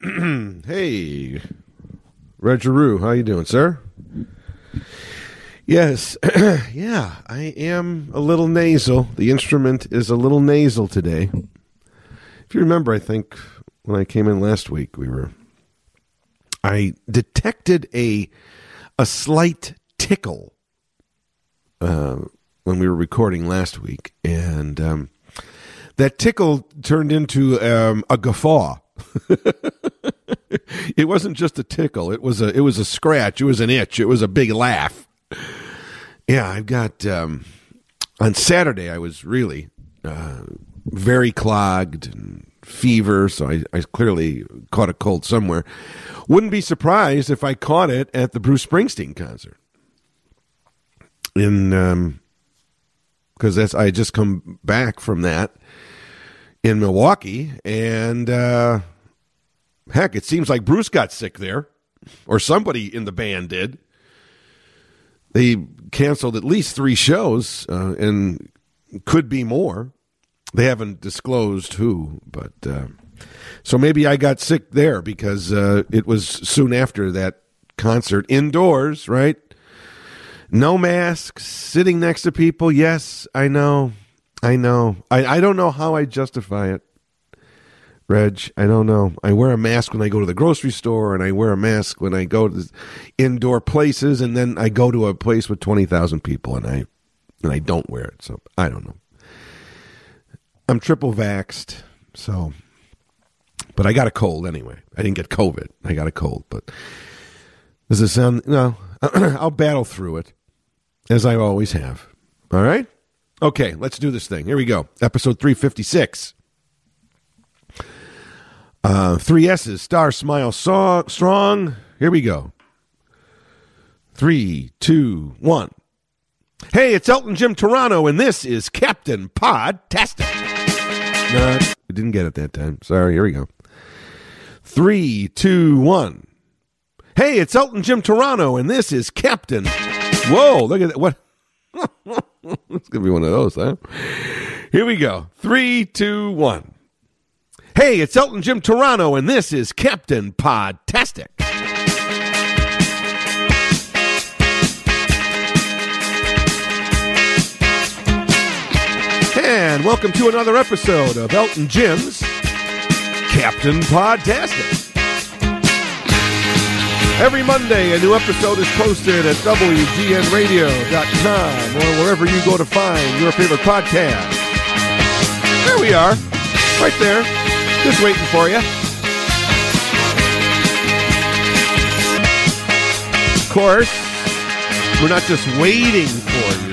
hey, Reg LaRue, how you doing, sir? Yes, yeah, I am a little nasal. The instrument is a little nasal today. If you remember, I think when I came in last week, we were. I detected a a slight tickle uh, when we were recording last week, and um, that tickle turned into um, a guffaw. it wasn't just a tickle; it was a it was a scratch. It was an itch. It was a big laugh. Yeah, I've got um, on Saturday. I was really uh, very clogged and fever, so I, I clearly caught a cold somewhere. Wouldn't be surprised if I caught it at the Bruce Springsteen concert in um because that's I just come back from that in Milwaukee and uh heck it seems like Bruce got sick there or somebody in the band did they canceled at least 3 shows uh, and could be more they haven't disclosed who but uh, so maybe I got sick there because uh, it was soon after that concert indoors right no masks, sitting next to people. Yes, I know. I know. I, I don't know how I justify it, Reg. I don't know. I wear a mask when I go to the grocery store, and I wear a mask when I go to indoor places, and then I go to a place with 20,000 people, and I, and I don't wear it. So I don't know. I'm triple vaxxed, so. But I got a cold anyway. I didn't get COVID. I got a cold, but does it sound? No, I'll battle through it as I always have. All right? Okay, let's do this thing. Here we go. Episode 356. Uh, three S's, star, smile, saw, strong. Here we go. Three, two, one. Hey, it's Elton Jim Turano, and this is Captain Podtastic. No, we didn't get it that time. Sorry, here we go. Three, two, one. Hey, it's Elton Jim Turano, and this is Captain Whoa, look at that. What? it's going to be one of those, huh? Here we go. Three, two, one. Hey, it's Elton Jim Turano, and this is Captain Podtastic. And welcome to another episode of Elton Jim's Captain Podtastic. Every Monday, a new episode is posted at WGNRadio.com or wherever you go to find your favorite podcast. There we are, right there, just waiting for you. Of course, we're not just waiting for you,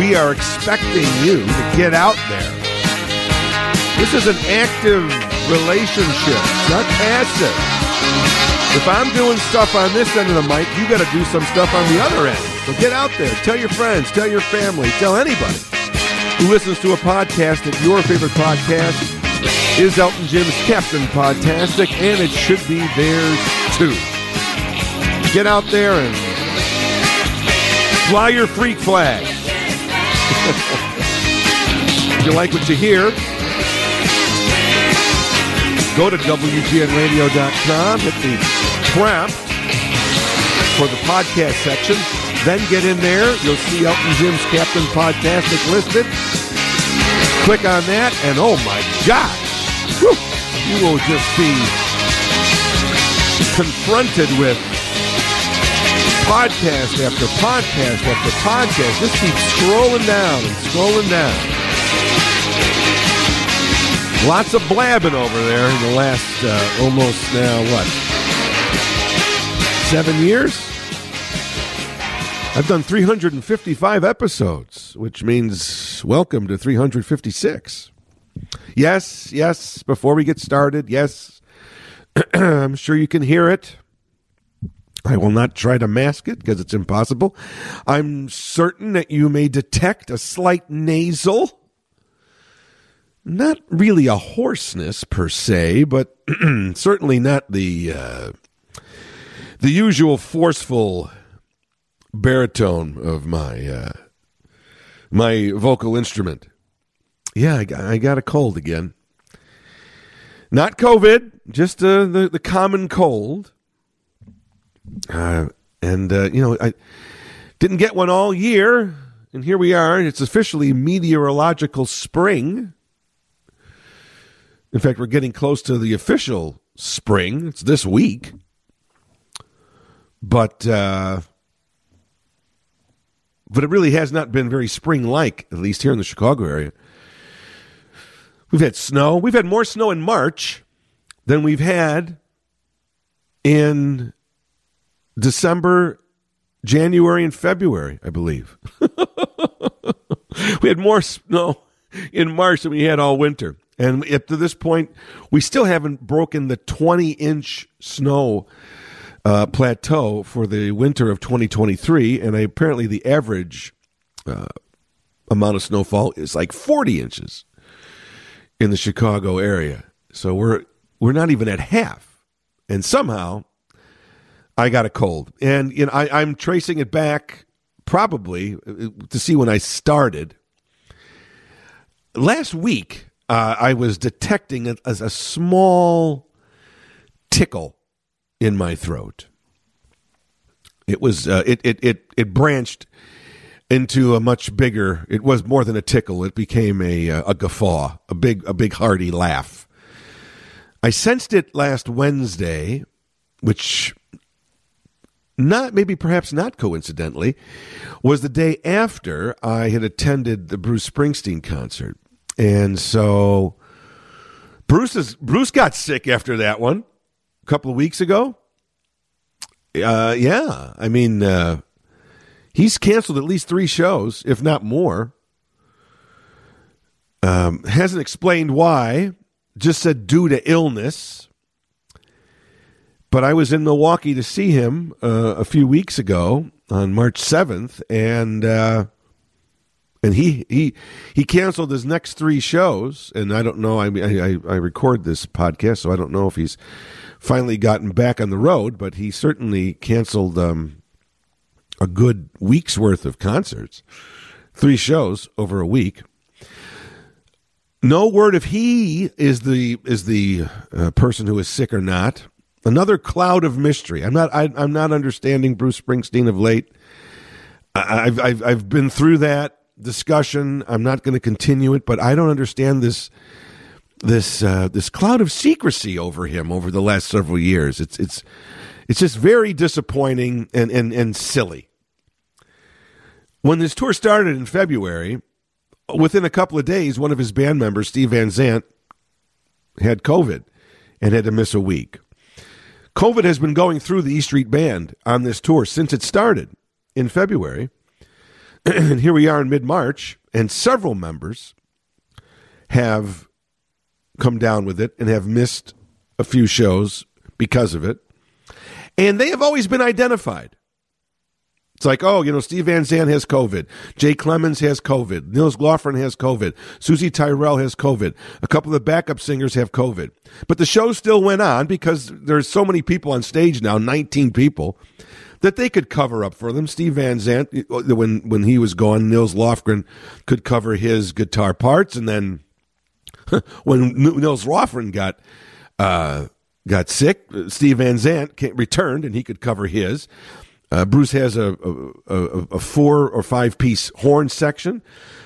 we are expecting you to get out there. This is an active relationship, not passive. If I'm doing stuff on this end of the mic, you got to do some stuff on the other end. So get out there, tell your friends, tell your family, tell anybody who listens to a podcast that your favorite podcast is Elton Jim's Captain Podtastic, and it should be theirs too. Get out there and fly your freak flag. if you like what you hear, go to WGNRadio.com, hit the prompt for the podcast section. Then get in there. You'll see Elton Jim's Captain Podtastic listed. Click on that, and oh my gosh, whew, you will just be confronted with podcast after podcast after podcast. Just keep scrolling down and scrolling down. Lots of blabbing over there in the last uh, almost now what seven years. I've done 355 episodes, which means welcome to 356. Yes, yes, before we get started, yes, I'm sure you can hear it. I will not try to mask it because it's impossible. I'm certain that you may detect a slight nasal. Not really a hoarseness per se, but certainly not the uh, the usual forceful baritone of my uh, my vocal instrument. Yeah, I got, I got a cold again. Not COVID, just uh, the the common cold. Uh, and uh, you know, I didn't get one all year, and here we are. It's officially meteorological spring. In fact, we're getting close to the official spring. It's this week. But uh, but it really has not been very spring like, at least here in the Chicago area. We've had snow. We've had more snow in March than we've had in December, January, and February, I believe. we had more snow in March than we had all winter. And up to this point, we still haven't broken the 20 inch snow uh, plateau for the winter of 2023. And apparently, the average uh, amount of snowfall is like 40 inches in the Chicago area. So we're we're not even at half. And somehow I got a cold. And you know, I, I'm tracing it back probably uh, to see when I started. Last week, uh, I was detecting a, a small tickle in my throat. It was uh, it, it it it branched into a much bigger. It was more than a tickle. It became a uh, a guffaw, a big a big hearty laugh. I sensed it last Wednesday, which not maybe perhaps not coincidentally was the day after I had attended the Bruce Springsteen concert. And so Bruce is Bruce got sick after that one couple of weeks ago. Uh, yeah, I mean, uh, he's canceled at least three shows, if not more. Um, hasn't explained why. Just said due to illness. But I was in Milwaukee to see him uh, a few weeks ago on March seventh, and uh, and he he he canceled his next three shows. And I don't know. I I I record this podcast, so I don't know if he's finally gotten back on the road. But he certainly canceled um, a good week's worth of concerts, three shows over a week. No word if he is the is the uh, person who is sick or not. Another cloud of mystery. I'm not. I, am not understanding Bruce Springsteen of late. I, I've I've I've been through that discussion. I'm not going to continue it, but I don't understand this this uh, this cloud of secrecy over him over the last several years. It's it's it's just very disappointing and and and silly. When this tour started in February, within a couple of days, one of his band members, Steve Van Zandt, had COVID and had to miss a week. COVID has been going through the E Street Band on this tour since it started in February and here we are in mid March, and several members have come down with it and have missed a few shows because of it. And they have always been identified. It's like, oh, you know, Steve Van Zandt has COVID. Jake Clemens has COVID. Nils Lofgren has COVID. Soozie Tyrell has COVID. A couple of the backup singers have COVID. But the show still went on because there's so many people on stage now, 19 people, that they could cover up for them. Steve Van Zandt, when when he was gone, Nils Lofgren could cover his guitar parts, and then when Nils Lofgren got uh, got sick, Steve Van Zandt returned, and he could cover his. Uh, Bruce has a, a, a, a four or five piece horn section.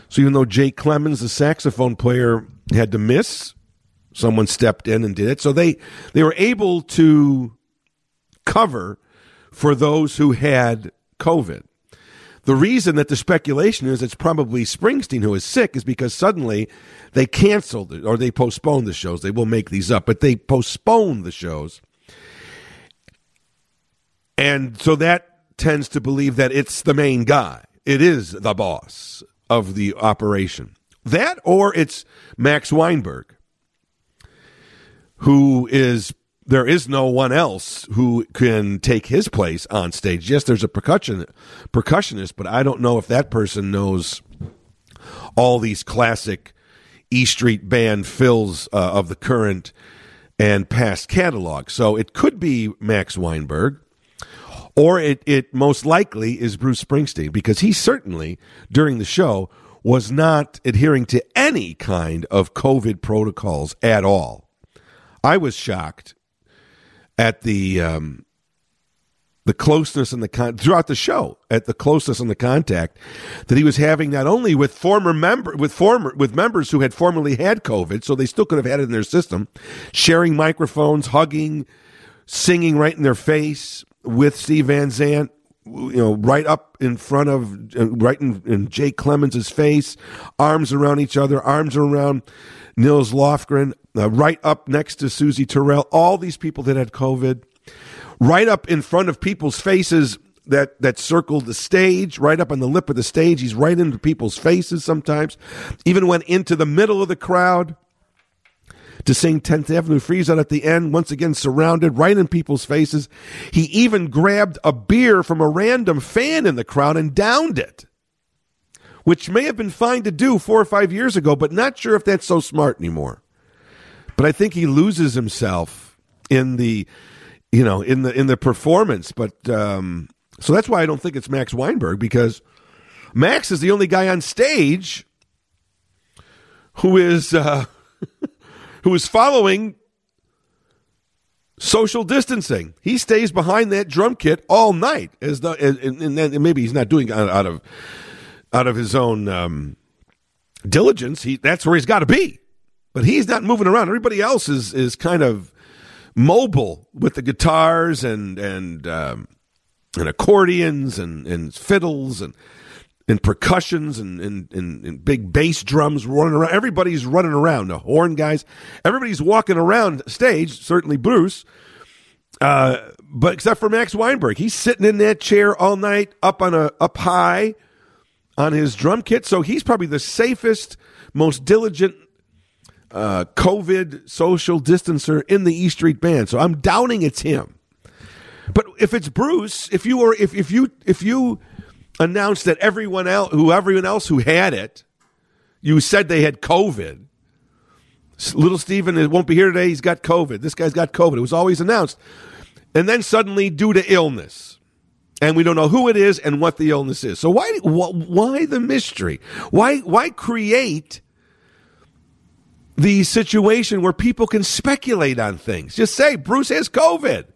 So even though Jake Clemens, the saxophone player, had to miss, someone stepped in and did it. So they they were able to cover for those who had COVID. The reason that the speculation is it's probably Springsteen who is sick is because suddenly they canceled it or they postponed the shows. They will make these up, but they postponed the shows. And so that tends to believe that it's the main guy. It is the boss of the operation. That or it's Max Weinberg, who is there is no one else who can take his place on stage. Yes, there's a percussion percussionist, but I don't know if that person knows all these classic E Street Band fills uh, of the current and past catalog. So it could be Max Weinberg, or it, it most likely is Bruce Springsteen because he certainly during the show was not adhering to any kind of COVID protocols at all. I was shocked at the um, the closeness and the con- throughout the show at the closeness and the contact that he was having not only with former member with former with members who had formerly had COVID, so they still could have had it in their system, sharing microphones, hugging, singing right in their face with Steve Van Zandt, you know, right up in front of, uh, right in, in Jake Clemens's face, arms around each other, arms around Nils Lofgren, uh, right up next to Soozie Tyrell, all these people that had COVID right up in front of people's faces that that circled the stage, right up on the lip of the stage. He's right into people's faces sometimes. Even went into the middle of the crowd to sing 10th Avenue Freeze Out at the end, once again surrounded right in people's faces. He even grabbed a beer from a random fan in the crowd and downed it, which may have been fine to do four or five years ago, but not sure if that's so smart anymore. But I think he loses himself in the you know, in the in the performance. But um, so that's why I don't think it's Max Weinberg because Max is the only guy on stage who is uh, who is following social distancing. He stays behind that drum kit all night, as the and, and, and maybe he's not doing out of out of his own um, diligence. He that's where he's got to be, but he's not moving around. Everybody else is is kind of mobile with the guitars and and um, and accordions and, and fiddles and and percussions and, and, and, and, big bass drums running around. Everybody's running around. The horn guys, everybody's walking around stage. Certainly Bruce, uh, but except for Max Weinberg, he's sitting in that chair all night, up on a up high on his drum kit. So he's probably the safest, most diligent uh, COVID social distancer in the E Street Band. So I'm doubting it's him. But if it's Bruce, if you were, if, if you, if you announced that everyone else, who everyone else who had it, you said they had COVID. Little Steven won't be here today. He's got COVID. This guy's got COVID. It was always announced. And then suddenly, due to illness, and we don't know who it is and what the illness is. So why, why the mystery? Why, why create the situation where people can speculate on things. Just say Bruce has COVID.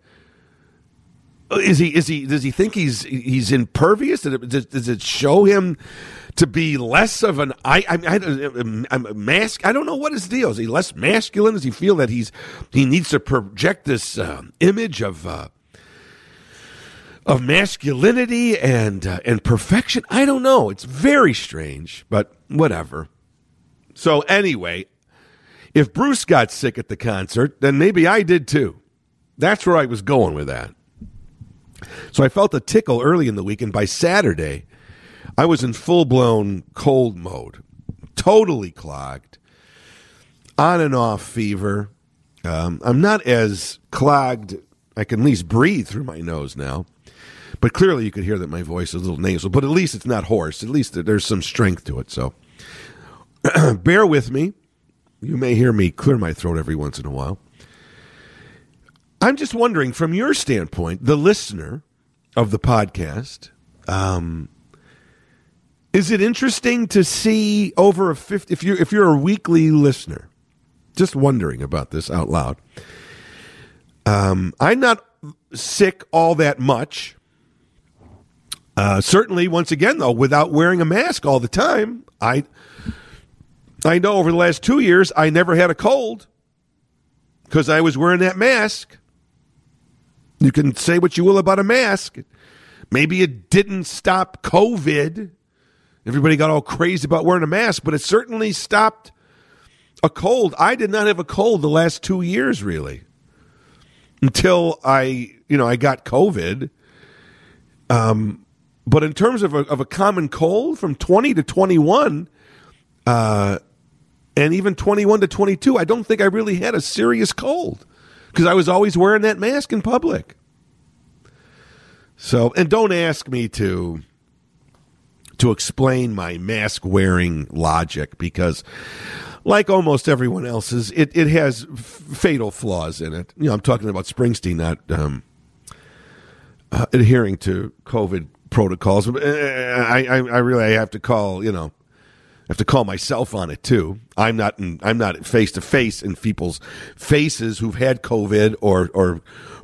Is he? Is he? Does he think he's he's impervious? Does it, does it show him to be less of an I, I, I, I mask? I don't know what his deal is. He less masculine? Does he feel that he's he needs to project this uh, image of uh, of masculinity and uh, and perfection? I don't know. It's very strange, but whatever. So anyway, if Bruce got sick at the concert, then maybe I did too. That's where I was going with that. So I felt a tickle early in the week, and by Saturday, I was in full blown cold mode, totally clogged, on and off fever. Um, I'm not as clogged. I can at least breathe through my nose now. But clearly, you could hear that my voice is a little nasal. But at least it's not hoarse. At least there's some strength to it. So bear with me. You may hear me clear my throat every once in a while. I'm just wondering, from your standpoint, the listener of the podcast, um, is it interesting to see over a 50 if you're if you're a weekly listener just wondering about this out loud um, i'm not sick all that much uh, certainly once again though without wearing a mask all the time i I know over the last two years, I never had a cold because I was wearing that mask. You can say what you will about a mask. Maybe it didn't stop COVID. Everybody got all crazy about wearing a mask, but it certainly stopped a cold. I did not have a cold the last two years, really, until I, you know, I got COVID. Um, but in terms of a, of a common cold from 20 to 21, uh, and even 21 to 22, I don't think I really had a serious cold because I was always wearing that mask in public. So, and don't ask me to to explain my mask wearing logic because like almost everyone else's, it, it has f- fatal flaws in it. You know, I'm talking about Springsteen not um, uh, adhering to COVID protocols. Uh, I, I, I really I have to call, you know, have to call myself on it too. I'm not in, I'm not face to face in people's faces who've had COVID or or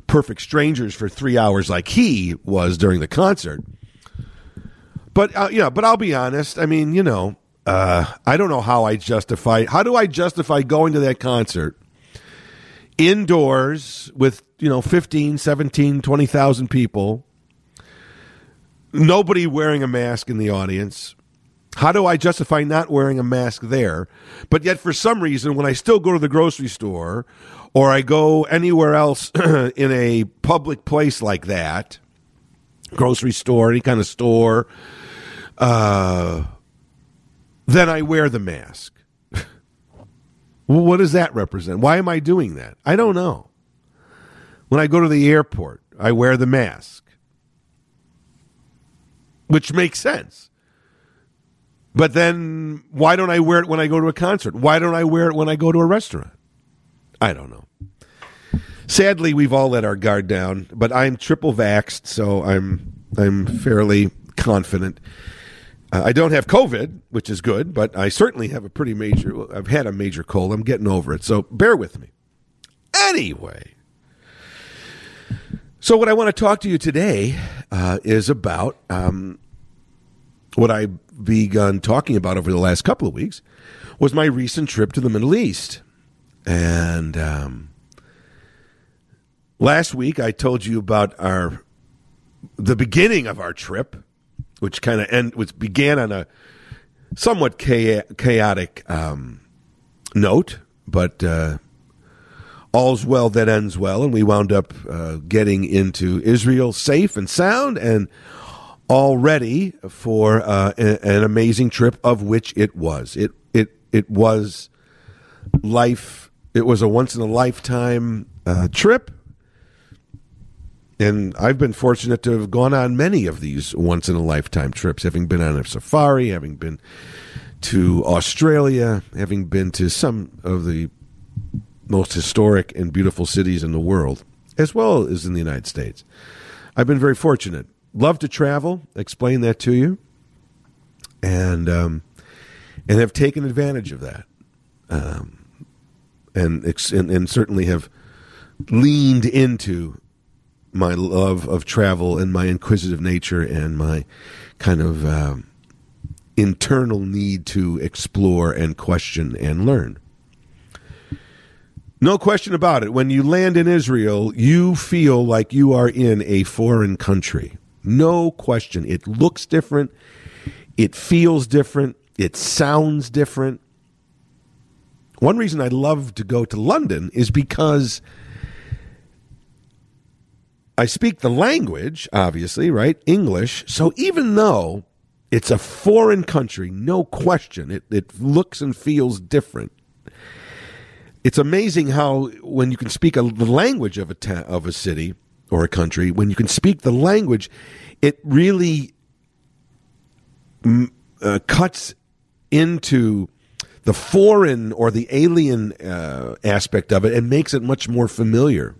perfect strangers for three hours like he was during the concert. But uh, yeah, but I'll be honest. I mean, you know, uh, I don't know how I justify. How do I justify going to that concert indoors with you know 15, 17, 20,000 people, nobody wearing a mask in the audience? How do I justify not wearing a mask there? But yet, for some reason, when I still go to the grocery store or I go anywhere else in a public place like that, grocery store, any kind of store, uh, then I wear the mask. what does that represent? Why am I doing that? I don't know. When I go to the airport, I wear the mask, which makes sense but then why don't I wear it when I go to a concert? Why don't I wear it when I go to a restaurant? I don't know. Sadly, we've all let our guard down, but I'm triple vaxxed, so I'm I'm fairly confident. Uh, I don't have COVID, which is good, but I certainly have a pretty major. I've had a major cold. I'm getting over it, so bear with me. Anyway, so what I want to talk to you today uh, is about um, what I've begun talking about over the last couple of weeks was my recent trip to the Middle East. And um, last week I told you about our the beginning of our trip, which kind of end which began on a somewhat chaotic um, note, but uh, all's well that ends well, and we wound up uh, getting into Israel safe and sound and all ready for uh, an amazing trip, of which it was. It it it was life. It was a once in a lifetime uh, trip, and I've been fortunate to have gone on many of these once in a lifetime trips, having been on a safari, having been to Australia, having been to some of the most historic and beautiful cities in the world, as well as in the United States. I've been very fortunate love to travel, explain that to you, and um, and have taken advantage of that, um, and, and and certainly have leaned into my love of travel and my inquisitive nature and my kind of um, internal need to explore and question and learn. No question about it. When you land in Israel, you feel like you are in a foreign country. No question. It looks different. It feels different. It sounds different. One reason I love to go to London is because I speak the language, obviously, right? English. So even though it's a foreign country, no question, it, it looks and feels different. It's amazing how when you can speak a, the language of a ta- of a city, or a country, when you can speak the language, it really uh, cuts into the foreign or the alien uh, aspect of it and makes it much more familiar.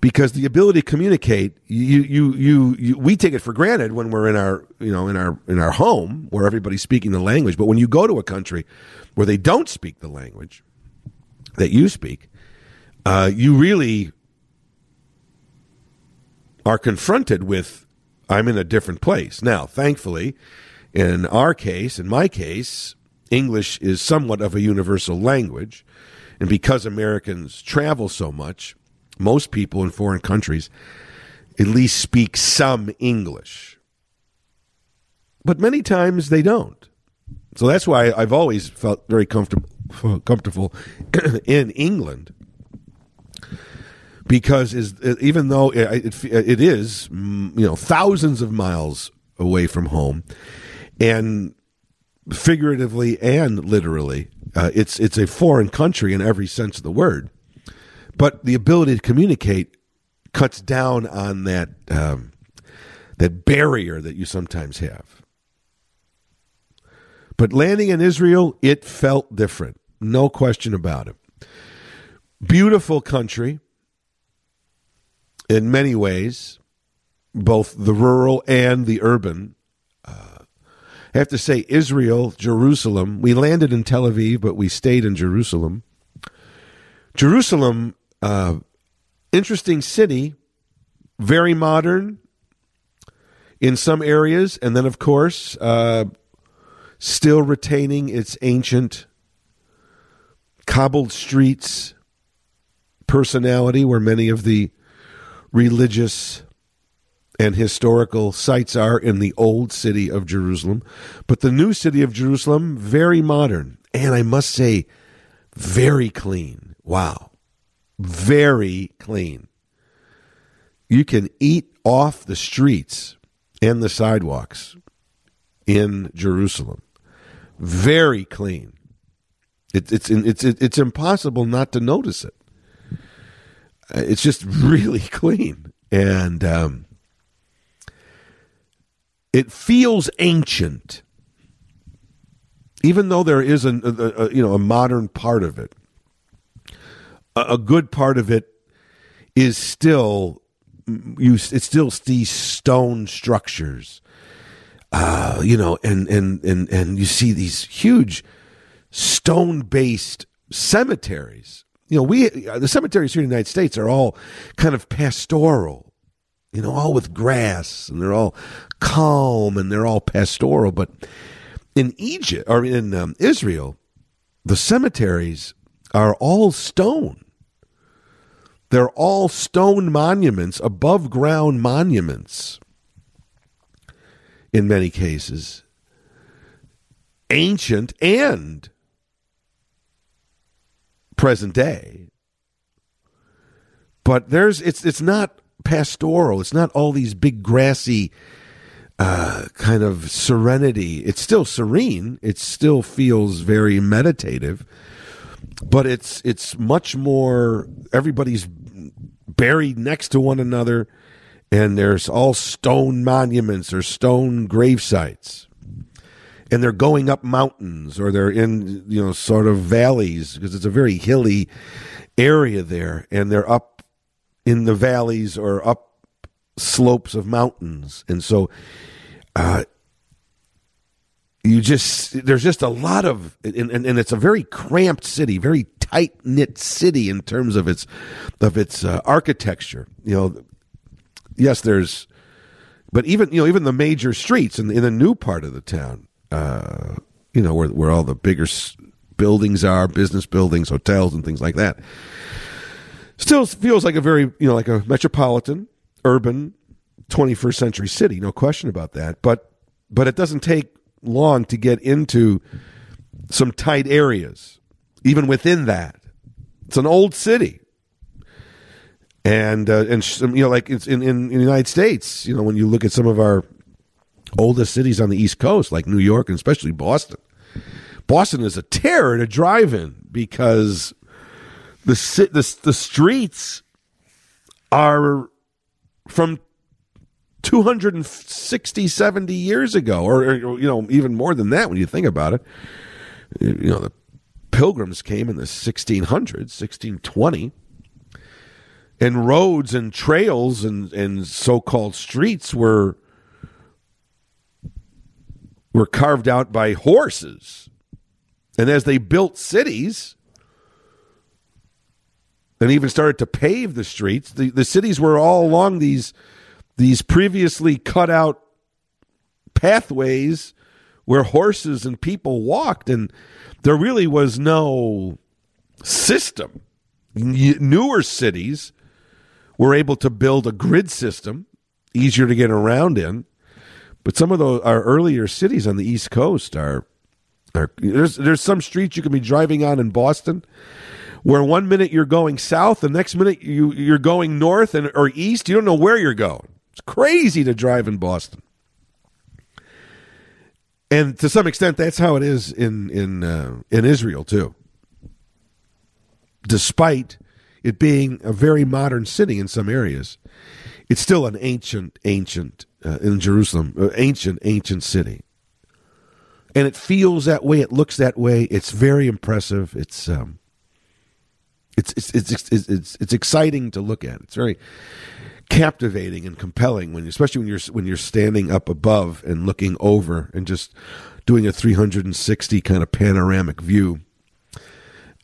Because the ability to communicate, you, you, you, you, we take it for granted when we're in our, you know, in our, in our home where everybody's speaking the language. But when you go to a country where they don't speak the language that you speak, uh, you really are confronted with I'm in a different place. Now, thankfully, in our case, in my case, English is somewhat of a universal language. And because Americans travel so much, most people in foreign countries at least speak some English. But many times they don't. So that's why I've always felt very comfortable comfortable in England because is even though it, it, it is mm, you know thousands of miles away from home, and figuratively and literally, uh, it's it's a foreign country in every sense of the word. But the ability to communicate cuts down on that um, that barrier that you sometimes have. But landing in Israel, it felt different, no question about it. Beautiful country in many ways, both the rural and the urban uh, I have to say, Israel, Jerusalem. We landed in Tel Aviv, but we stayed in Jerusalem. Jerusalem, uh, interesting city, very modern in some areas, and then, of course, uh, still retaining its ancient cobbled streets personality, where many of the religious and historical sites are in the old city of Jerusalem. But the new city of Jerusalem, very modern. And I must say, very clean. Wow. Very clean. You can eat off the streets and the sidewalks in Jerusalem. Very clean. It, it's it's it's impossible not to notice it. Uh, it's just really clean, and um, it feels ancient, even though there is a, a, a you know a modern part of it. A, a good part of it is still you. It's still these stone structures, uh, you know, and and and and you see these huge stone based cemeteries. You know, we the cemeteries here in the United States are all kind of pastoral, you know, all with grass and they're all calm and they're all pastoral. But in Egypt or in um, Israel, the cemeteries are all stone. They're all stone monuments, above ground monuments in many cases, ancient and present day. But there's it's it's not pastoral. It's not all these big grassy uh, kind of serenity. It's still serene. It still feels very meditative, but it's it's much more. Everybody's buried next to one another, and there's all stone monuments or stone grave sites and they're going up mountains or they're in you know sort of valleys because it's a very hilly area there and they're up in the valleys or up slopes of mountains. And so uh, you just there's just a lot of and, and, and it's a very cramped city very tight knit city in terms of its of its uh, architecture. You know yes there's but even you know even the major streets in, in the new part of the town uh, you know, where where all the bigger buildings are, business buildings, hotels, and things like that. Still feels like a very, you know, like a metropolitan, urban, 21st century city, no question about that. But but it doesn't take long to get into some tight areas, even within that. It's an old city. And uh, and you know, like it's in, in, in the United States, you know, when you look at some of our oldest cities on the East Coast, like New York and especially Boston. Boston is a terror to drive in because the the, the streets are from 260 70 years ago or, or, you know even more than that when you think about it you know the pilgrims came in the 1600s 1620 and roads and trails and, and so-called streets were were carved out by horses. And as they built cities and even started to pave the streets, the, the cities were all along these these previously cut out pathways where horses and people walked and there really was no system. Newer cities were able to build a grid system easier to get around in but some of those our earlier cities on the East Coast are are there's there's some streets you can be driving on in Boston where one minute you're going south, the next minute you you're going north and or east. You don't know where you're going. It's crazy to drive in Boston. And to some extent, that's how it is in in uh, in Israel too. Despite it being a very modern city in some areas, it's still an ancient, ancient uh, in Jerusalem, uh, ancient, ancient city. And it feels that way. It looks that way. It's very impressive. It's um, it's it's it's it's it's, it's exciting to look at. It's very captivating and compelling when, especially when you're when you're standing up above and looking over and just doing a 360 kind of panoramic view.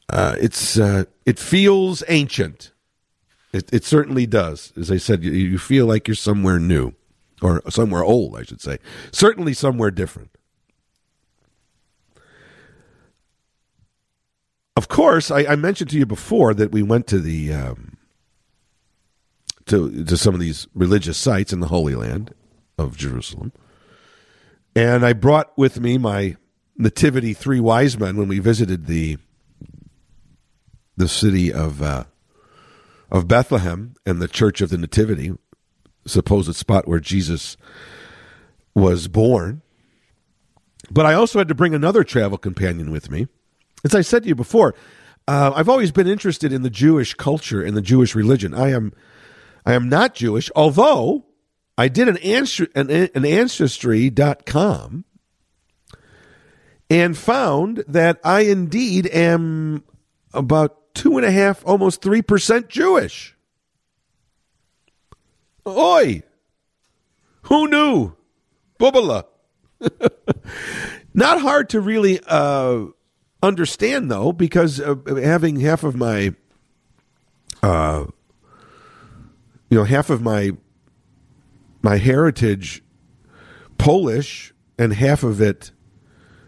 Uh, it's uh, it feels ancient. It, it certainly does. As I said, you, you feel like you're somewhere new, or somewhere old, I should say. Certainly somewhere different. Of course, I, I mentioned to you before that we went to the um, to to some of these religious sites in the Holy Land of Jerusalem, and I brought with me my nativity three wise men when we visited the the city of uh, of Bethlehem and the Church of the Nativity, supposed spot where Jesus was born. But I also had to bring another travel companion with me. As I said to you before, uh, I've always been interested in the Jewish culture and the Jewish religion. I am, I am not Jewish, although I did an, answer, an, an ancestry.com and found that I indeed am about two and a half, almost three percent Jewish. Oi! Who knew? Bubala. Not hard to really uh, understand, though, because uh, having half of my, uh, you know, half of my my heritage Polish and half of it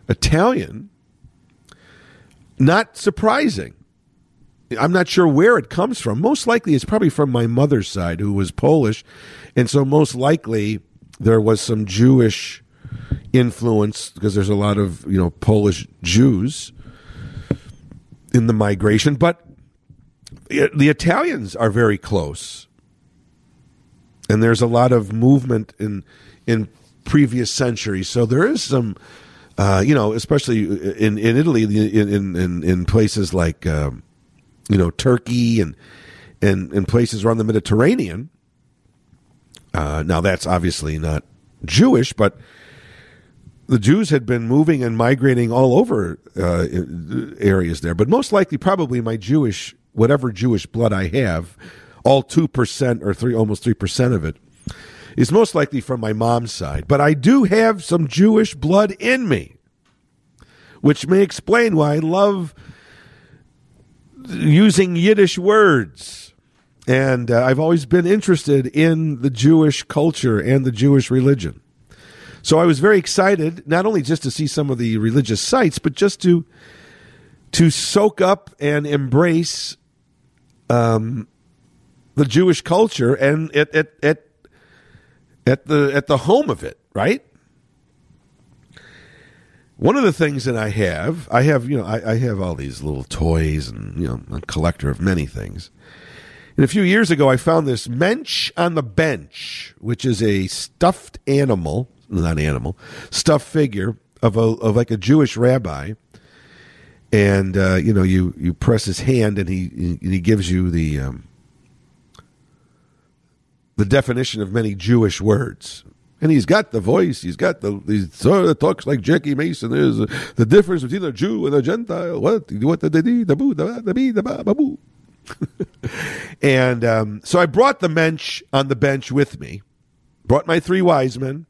Italian. Not surprising. I'm not sure where it comes from. Most likely, it's probably from my mother's side, who was Polish, and so most likely there was some Jewish influence because there's a lot of you know Polish Jews in the migration, but the Italians are very close, and there's a lot of movement in in previous centuries. So there is some, uh, you know, especially in in Italy, in in in, places like. Um, you know, Turkey and and, and places around the Mediterranean. Uh, now, that's obviously not Jewish, but the Jews had been moving and migrating all over uh, areas there. But most likely, probably my Jewish, whatever Jewish blood I have, all 2% or three, almost 3% of it, is most likely from my mom's side. But I do have some Jewish blood in me, which may explain why I love using Yiddish words. And uh, I've always been interested in the Jewish culture and the Jewish religion. So I was very excited, not only just to see some of the religious sites, but just to to soak up and embrace um, the Jewish culture and at, at, at, at the at the home of it, right? One of the things that I have, I have, you know, I, I, have all these little toys and, you know, a collector of many things. And a few years ago, I found this Mensch on the Bench, which is a stuffed animal, not animal, stuffed figure of a, of like a Jewish rabbi. And, uh, you know, you, you press his hand and he, and he gives you the, um, the definition of many Jewish words and he's got the voice. He's got the he sort of talks like Jackie Mason. There's the difference between a Jew and a Gentile. What what the the the boo the the the ba ba boo. and um, so I brought the mensch on the bench with me. Brought my three wise men,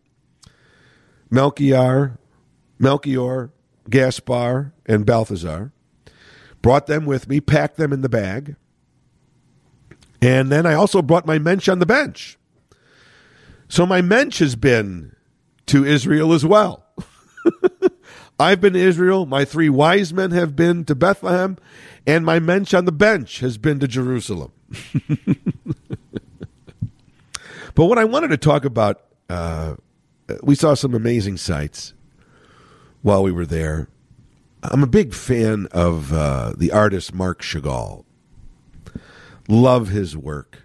Melchior, Melchior, Gaspar, and Balthazar. Brought them with me. Packed them in the bag. And then I also brought my mensch on the bench. So my mensch has been to Israel as well. I've been to Israel. My three wise men have been to Bethlehem, and my mensch on the bench has been to Jerusalem. but what I wanted to talk about, uh, we saw some amazing sights while we were there. I'm a big fan of uh, the artist Marc Chagall. Love his work.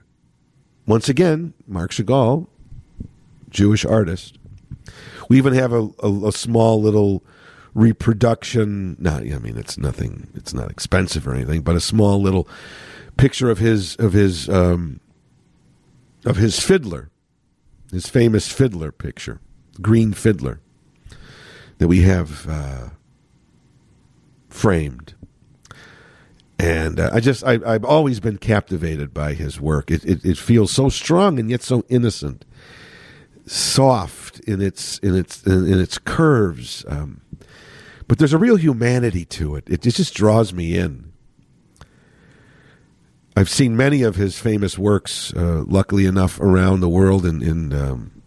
Once again, Marc Chagall Jewish artist. We even have a, a, a small little reproduction. Not, I mean, it's nothing. It's not expensive or anything, but a small little picture of his of his um, of his fiddler, his famous fiddler picture, green fiddler, that we have uh, framed. and uh, I just I, I've always been captivated by his work. It, it it feels so strong and yet so innocent, soft in its in its in, its curves. Um, but there's a real humanity to it. It, it just draws me in. I've seen many of his famous works, uh, luckily enough, around the world in in, um,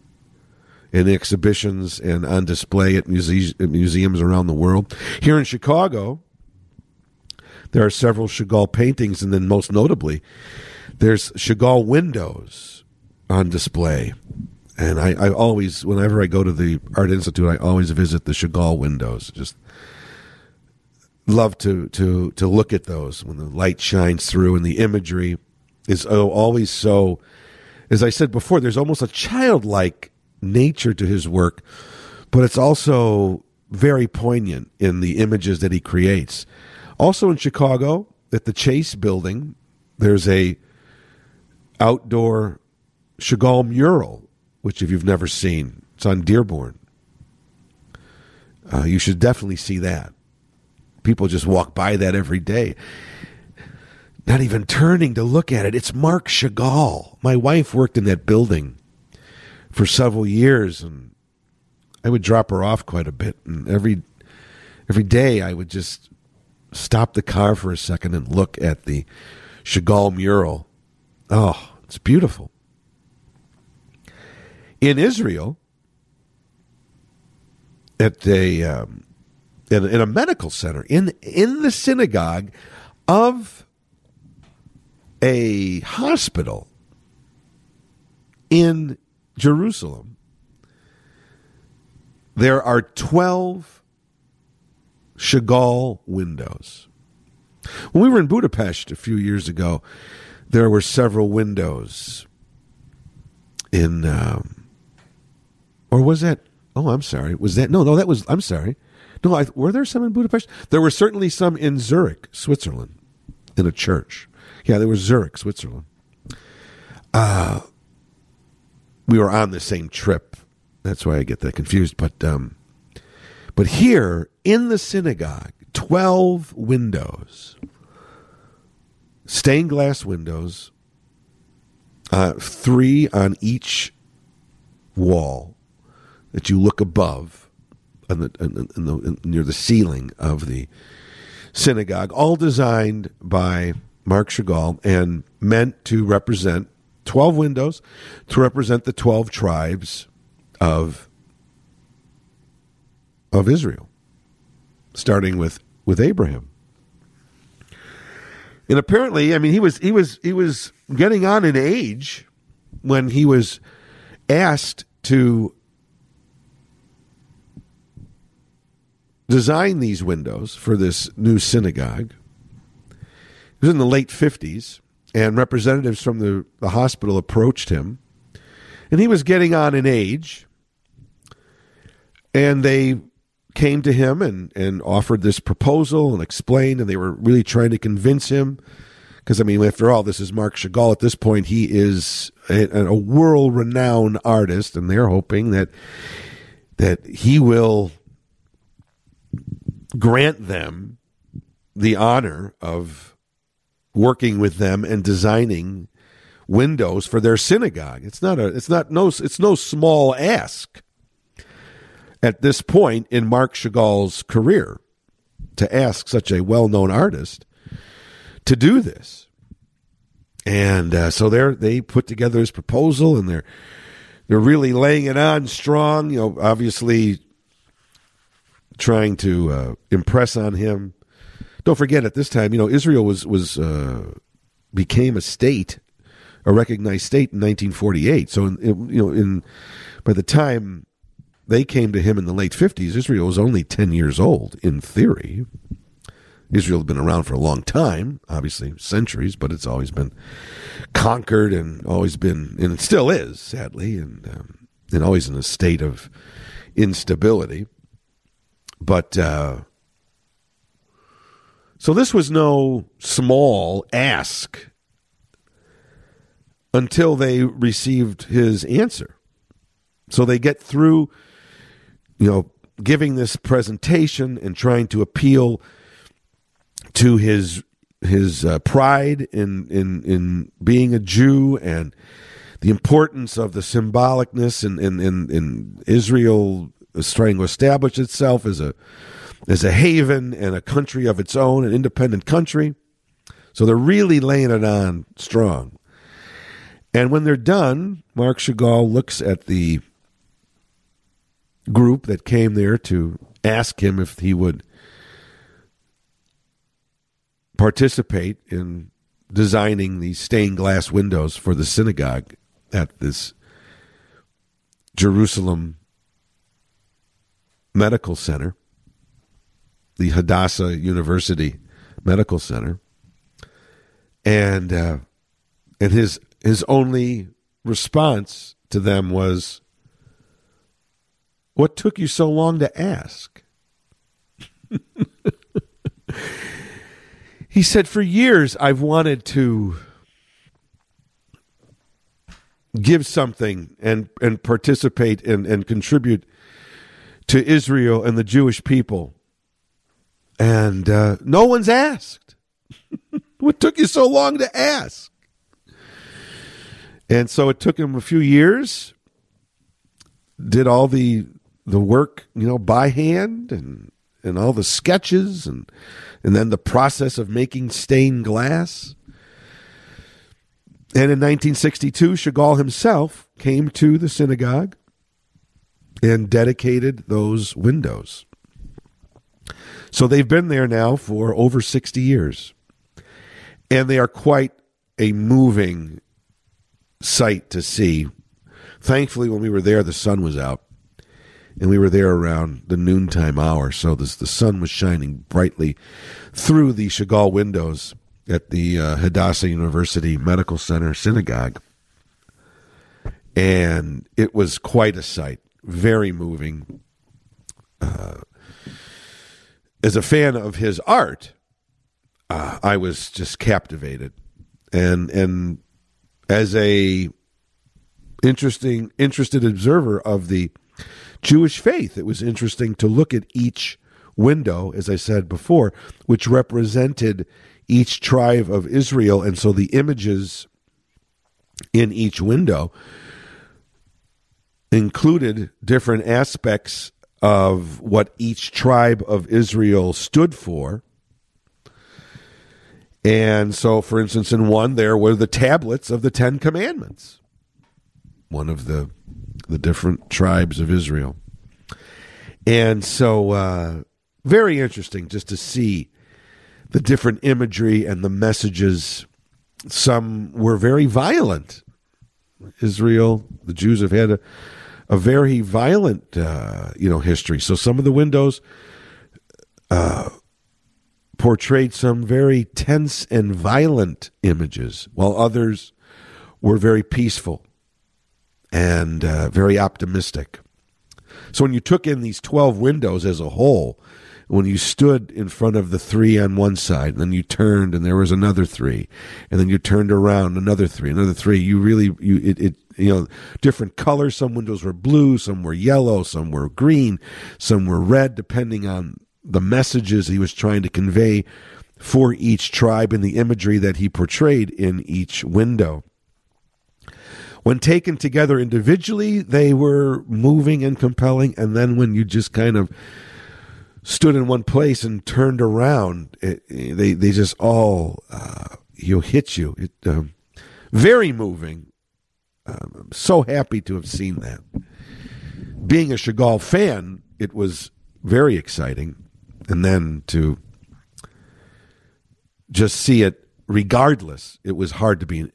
in exhibitions and on display at, muse- at museums around the world. Here in Chicago, there are several Chagall paintings, and then most notably, there's Chagall windows on display. And I, I always, whenever I go to the Art Institute, I always visit the Chagall windows. Just love to to to look at those when the light shines through and the imagery is always so. As I said before, there's almost a childlike nature to his work, but it's also very poignant in the images that he creates. Also in Chicago, at the Chase Building, there's a outdoor Chagall mural, which if you've never seen, it's on Dearborn. Uh, you should definitely see that. People just walk by that every day, not even turning to look at it. It's Marc Chagall. My wife worked in that building for several years, and I would drop her off quite a bit. And every every day, I would just stop the car for a second and look at the Chagall mural. Oh, it's beautiful. In Israel, at a um, in, in a medical center in in the synagogue of a hospital in Jerusalem, there are twelve Chagall windows. When we were in Budapest a few years ago, there were several windows in, um, or was that? Oh, I'm sorry. Was that no? No, that was. I'm sorry. No, I, were there some in Budapest? There were certainly some in Zurich, Switzerland, in a church. Yeah, there was Zurich, Switzerland. Uh, we were on the same trip. That's why I get that confused. But um, but here in the synagogue, 12 windows, stained glass windows, uh, three on each wall that you look above the, the, near the ceiling of the synagogue, all designed by Marc Chagall and meant to represent 12 windows to represent the 12 tribes of of Israel, starting with, with Abraham. And apparently, I mean, he was he was he was getting on in age when he was asked to design these windows for this new synagogue. It was in the late fifties, and representatives from the, the hospital approached him, and he was getting on in age, and they came to him and, and offered this proposal and explained, and they were really trying to convince him. Because, I mean, after all, this is Marc Chagall. At this point, he is a, a world renowned artist, and they're hoping that that he will grant them the honor of working with them and designing windows for their synagogue. It's not a it's not no it's no small ask at this point in Marc Chagall's career to ask such a well known artist to do this. And uh, so they they put together this proposal and they're they're really laying it on strong, you know, obviously trying to uh, impress on him. Don't forget at this time, you know, Israel was was uh, became a state, a recognized state in 1948. So in, you know, in by the time they came to him in the late 50s. Israel was only 10 years old, in theory. Israel had been around for a long time, obviously centuries, but it's always been conquered and always been, and it still is, sadly, and, um, and always in a state of instability. But, uh, so this was no small ask until they received his answer. So they get through you know, giving this presentation and trying to appeal to his his uh, pride in in in being a Jew and the importance of the symbolicness in in, in, in Israel is trying to establish itself as a as a haven and a country of its own, an independent country. So they're really laying it on strong. And when they're done, Marc Chagall looks at the group that came there to ask him if he would participate in designing these stained glass windows for the synagogue at this Jerusalem Medical Center, the Hadassah University Medical Center, and uh, and his his only response to them was, "What took you so long to ask?" he said, "For years I've wanted to." give something and and participate and, and contribute to Israel and the Jewish people. And uh, no one's asked. what took you so long to ask? And so it took him a few years. Did all the the work, you know, by hand and and all the sketches and and then the process of making stained glass. And in 1962, Chagall himself came to the synagogue and dedicated those windows. So they've been there now for over 60 years. And they are quite a moving sight to see. Thankfully, when we were there, the sun was out. And we were there around the noontime hour. So this, the sun was shining brightly through the Chagall windows at the uh, Hadassah University Medical Center Synagogue. And it was quite a sight, very moving. Uh, as a fan of his art, uh, I was just captivated, and and as a interesting interested observer of the Jewish faith, it was interesting to look at each window, as I said before, which represented each tribe of Israel. And so the images in each window included different aspects of what each tribe of Israel stood for. And so, for instance, in one, there were the tablets of the Ten Commandments, one of the, the different tribes of Israel. And so, uh, very interesting just to see the different imagery and the messages. Some were very violent. Israel, the Jews have had a, a very violent, uh, you know, history. So some of the windows uh, portrayed some very tense and violent images, while others were very peaceful and uh, very optimistic. So when you took in these 12 windows as a whole, when you stood in front of the three on one side, and then you turned and there was another three, and then you turned around another three, another three. You really you it, it you know different colors. Some windows were blue, some were yellow, some were green, some were red, depending on the messages he was trying to convey for each tribe and the imagery that he portrayed in each window. When taken together individually, they were moving and compelling, and then when you just kind of stood in one place and turned around, it, they they just all uh, you hit you. It um, very moving. Um, I'm so happy to have seen that. Being a Chagall fan, it was very exciting, and then to just see it, regardless, it was hard to be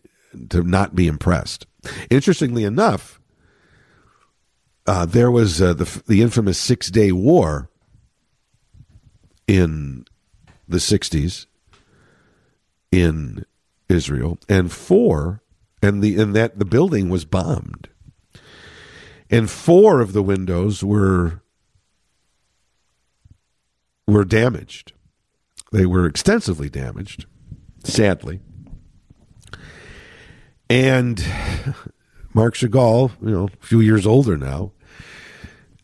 to not be impressed. Interestingly enough, uh, there was uh, the the infamous Six Day War in the 60s in Israel and four and the and that the building was bombed. And four of the windows were were damaged. They were extensively damaged sadly. And Marc Chagall you know a few years older now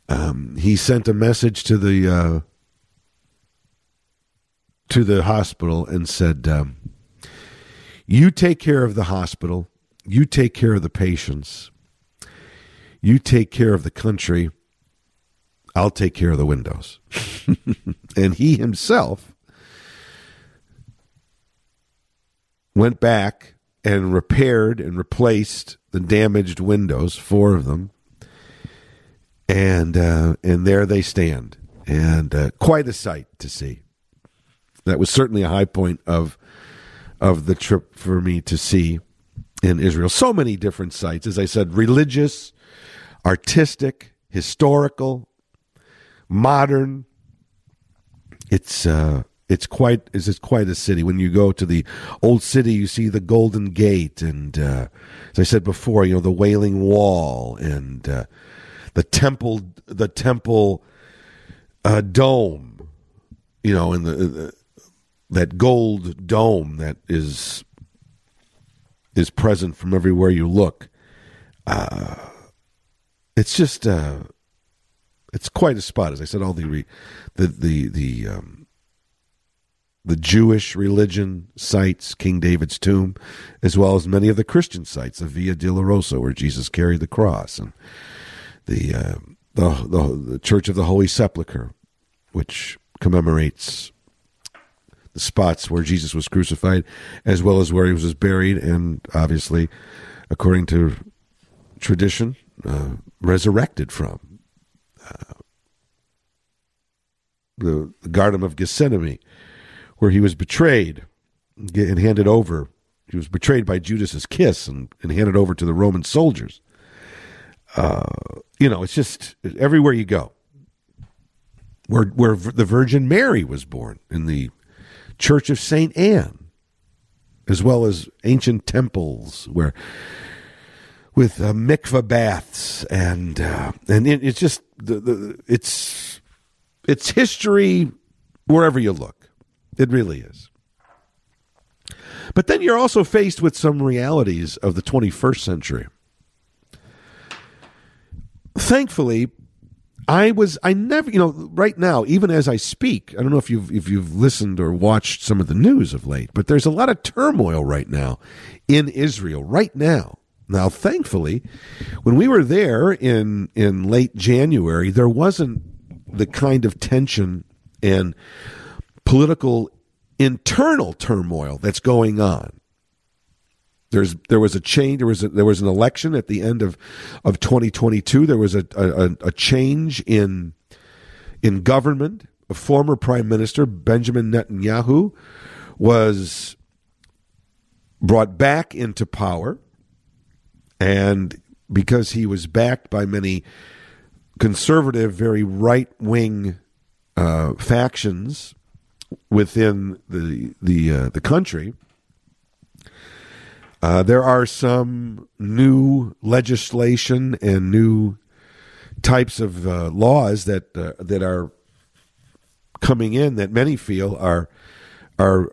um, he sent a message to the uh, to the hospital and said, um, "You take care of the hospital. You take care of the patients. You take care of the country. I'll take care of the windows." and he himself went back and repaired and replaced the damaged windows, four of them, and uh, and there they stand, and uh, quite a sight to see. That was certainly a high point of of the trip for me to see in Israel. So many different sites, as I said, religious, artistic, historical, modern. It's uh, it's quite it's quite a city. When you go to the old city, you see the Golden Gate, and uh, as I said before, you know the Wailing Wall and uh, the temple, the temple uh, dome. You know, in the that gold dome that is is present from everywhere you look. Uh, it's just uh, it's quite a spot. As I said, all the re, the the the um, the Jewish religion sites, King David's tomb, as well as many of the Christian sites, the Via Dolorosa, where Jesus carried the cross, and the uh, the, the the Church of the Holy Sepulchre, which commemorates the spots where Jesus was crucified, as well as where he was buried, and obviously, according to tradition, uh, resurrected from. Uh, the, the Garden of Gethsemane, where he was betrayed and handed over. He was betrayed by Judas's kiss and, and handed over to the Roman soldiers. Uh, you know, it's just everywhere you go. Where where the Virgin Mary was born in the Church of St. Anne, as well as ancient temples where with uh, baths and uh, and it, it's just the, the it's it's history wherever you look. It really is. But then you're also faced with some realities of the 21st century. Thankfully, I was I never you know right now even as I speak I don't know if you've if you've listened or watched some of the news of late but there's a lot of turmoil right now in Israel right now. Now thankfully when we were there in in late January there wasn't the kind of tension and political internal turmoil that's going on there's there was a change. There was a, there was an election at the end of of 2022. There was a, a, a change in in government. A former prime minister Benjamin Netanyahu was brought back into power, and because he was backed by many conservative, very right wing uh, factions within the the uh, the country uh, there are some new legislation and new types of uh, laws that uh, that are coming in that many feel are are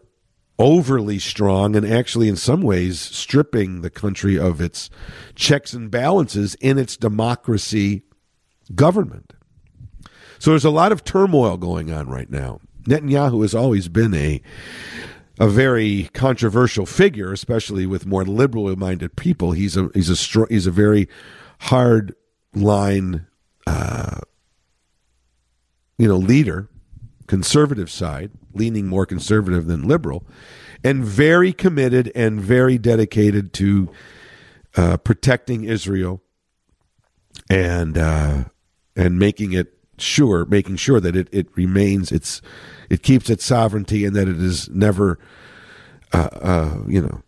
overly strong and actually in some ways stripping the country of its checks and balances in its democracy government. So there's a lot of turmoil going on right now. Netanyahu has always been a a very controversial figure, especially with more liberally minded people. He's a he's a str- he's a very hard line, uh, you know, leader, conservative side, leaning more conservative than liberal, and very committed and very dedicated to uh, protecting Israel and uh, and making it sure, making sure that it, it remains its it keeps its sovereignty and that it is never, uh, uh, you know,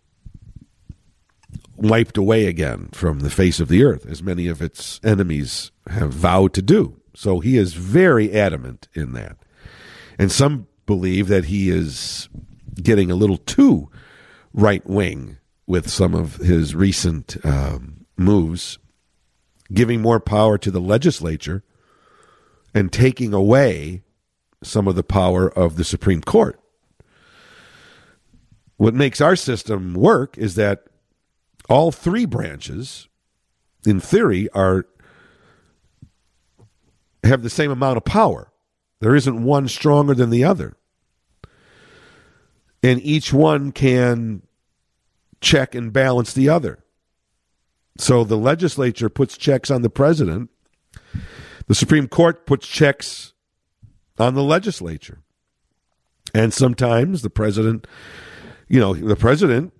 wiped away again from the face of the earth, as many of its enemies have vowed to do. So he is very adamant in that. And some believe that he is getting a little too right wing with some of his recent um, moves, giving more power to the legislature and taking away some of the power of the Supreme Court. What makes our system work is that all three branches, in theory, are have the same amount of power. There isn't one stronger than the other. and each one can check and balance the other. So the legislature puts checks on the president. The Supreme Court puts checks on the legislature. And sometimes the president, you know, the president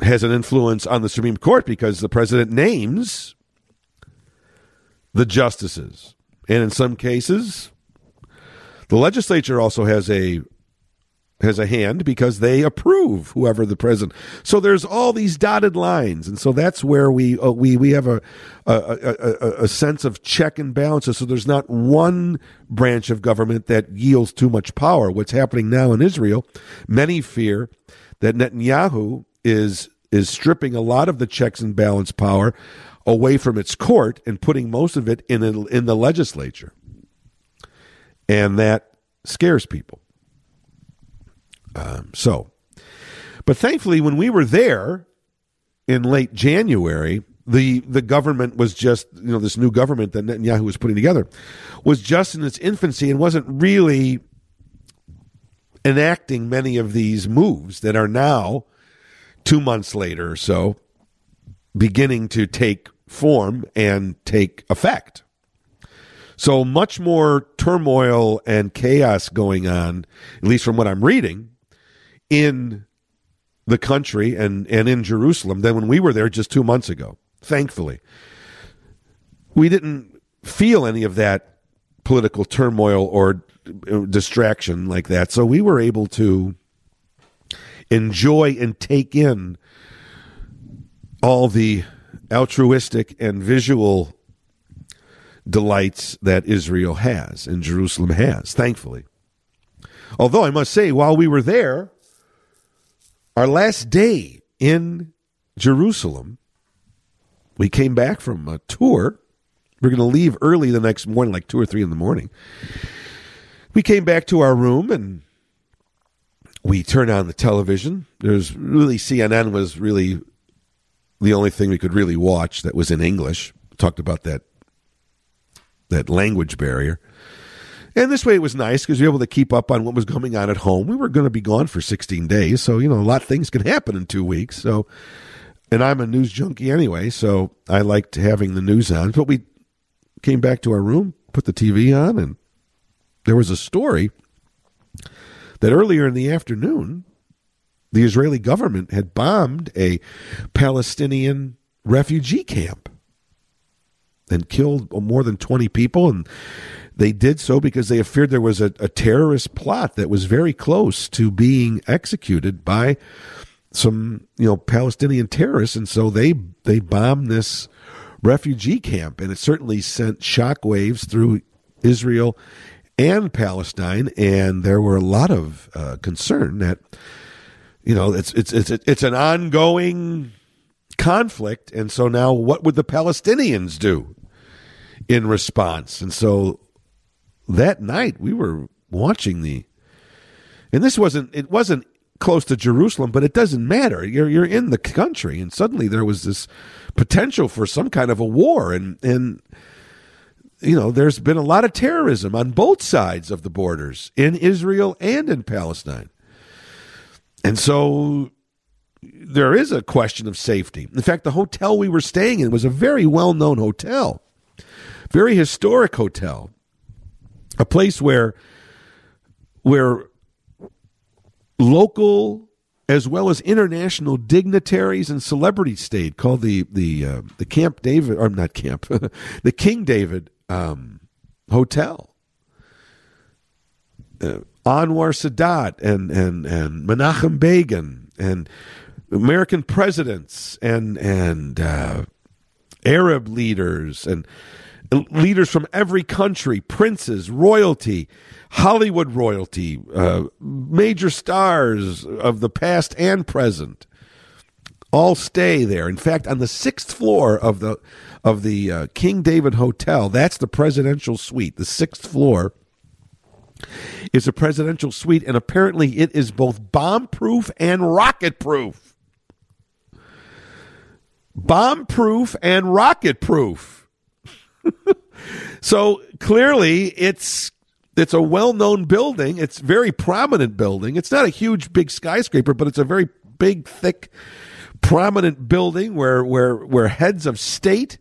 has an influence on the Supreme Court because the president names the justices. And in some cases, the legislature also has a has a hand because they approve whoever the president. So there's all these dotted lines, and so that's where we uh, we we have a a, a a, sense of check and balances. So there's not one branch of government that yields too much power. What's happening now in Israel? Many fear that Netanyahu is is stripping a lot of the checks and balance power away from its court and putting most of it in in the legislature, and that scares people. Um, so, but thankfully, when we were there in late January, the the government was just you know this new government that Netanyahu was putting together was just in its infancy and wasn't really enacting many of these moves that are now two months later or so beginning to take form and take effect. So much more turmoil and chaos going on, at least from what I'm reading, in the country and, and in Jerusalem than when we were there just two months ago, thankfully. We didn't feel any of that political turmoil or uh, distraction like that. So we were able to enjoy and take in all the altruistic and visual delights that Israel has and Jerusalem has, thankfully. Although I must say, while we were there, our last day in Jerusalem, we came back from a tour. We are going to leave early the next morning, like two or three in the morning. We came back to our room and we turned on the television. There's really CNN was really the only thing we could really watch that was in English. talked about that that language barrier. And this way it was nice because we were able to keep up on what was going on at home. We were going to be gone for 16 days. So, you know, a lot of things can happen in two weeks. So, and I'm a news junkie anyway. So I liked having the news on. But we came back to our room, put the TV on, and there was a story that earlier in the afternoon, the Israeli government had bombed a Palestinian refugee camp and killed more than 20 people. And they did so because they feared there was a, a terrorist plot that was very close to being executed by some, you know, Palestinian terrorists, and so they they bombed this refugee camp, and it certainly sent shockwaves through Israel and Palestine, and there were a lot of uh, concern that you know it's it's it's it's an ongoing conflict, and so now what would the Palestinians do in response? And so that night we were watching the and this wasn't it wasn't close to Jerusalem, but it doesn't matter. You're you're in the country, and suddenly there was this potential for some kind of a war, and and you know there's been a lot of terrorism on both sides of the borders in Israel and in Palestine, and so there is a question of safety. In fact, the hotel we were staying in was a very well known hotel, very historic hotel a place where where local as well as international dignitaries and celebrities stayed, called the the uh, the Camp David or not Camp, the King David um, Hotel. Uh, Anwar Sadat and and and Menachem Begin and American presidents and and uh, Arab leaders and leaders from every country, princes, royalty, Hollywood royalty, uh, major stars of the past and present, all stay there. In fact, on the sixth floor of the of the uh, King David Hotel, that's the presidential suite. The sixth floor is a presidential suite, and apparently it is both bomb proof and rocket proof. Bomb proof and rocket proof. So clearly, it's it's a well-known building. It's very prominent building. It's not a huge, big skyscraper, but it's a very big, thick, prominent building where where where heads of state.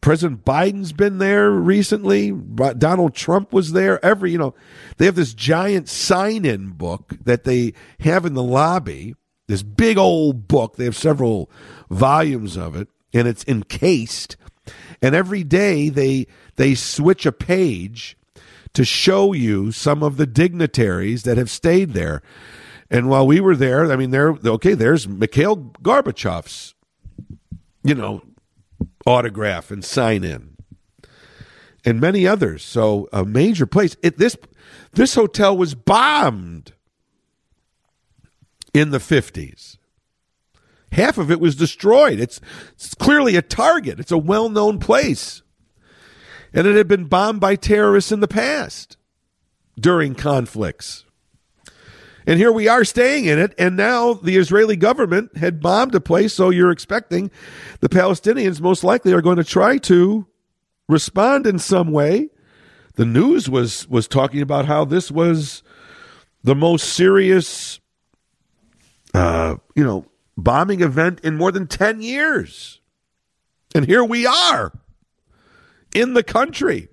President Biden's been there recently. Donald Trump was there. Every you know, they have this giant sign-in book that they have in the lobby. This big old book. They have several volumes of it, and it's encased. And every day they they switch a page to show you some of the dignitaries that have stayed there. And while we were there, I mean, there, okay, there's Mikhail Gorbachev's, you know, autograph and sign in, and many others. So a major place. It, this this hotel was bombed in the fifties. Half of it was destroyed. It's, it's clearly a target. It's a well known place and it had been bombed by terrorists in the past during conflicts. And here we are staying in it, and now the Israeli government had bombed a place, so you're expecting the Palestinians most likely are going to try to respond in some way. The news was was talking about how this was the most serious uh, you know, bombing event in more than 10 years. And here we are in the country.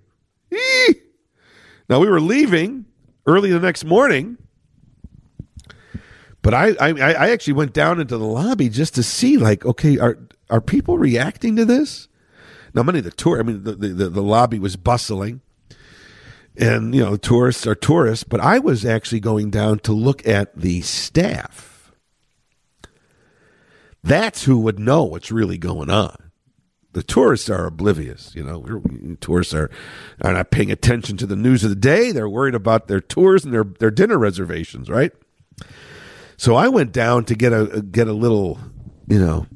Eee! Now we were leaving early the next morning, but I, I I actually went down into the lobby just to see like okay are are people reacting to this? Now many of the tour I mean the, the, the lobby was bustling and you know tourists are tourists but i was actually going down to look at the staff that's who would know what's really going on the tourists are oblivious. You know, tourists are are not paying attention to the news of the day. They're worried about their tours and their their dinner reservations, right? So I went down to get a get a little, you know,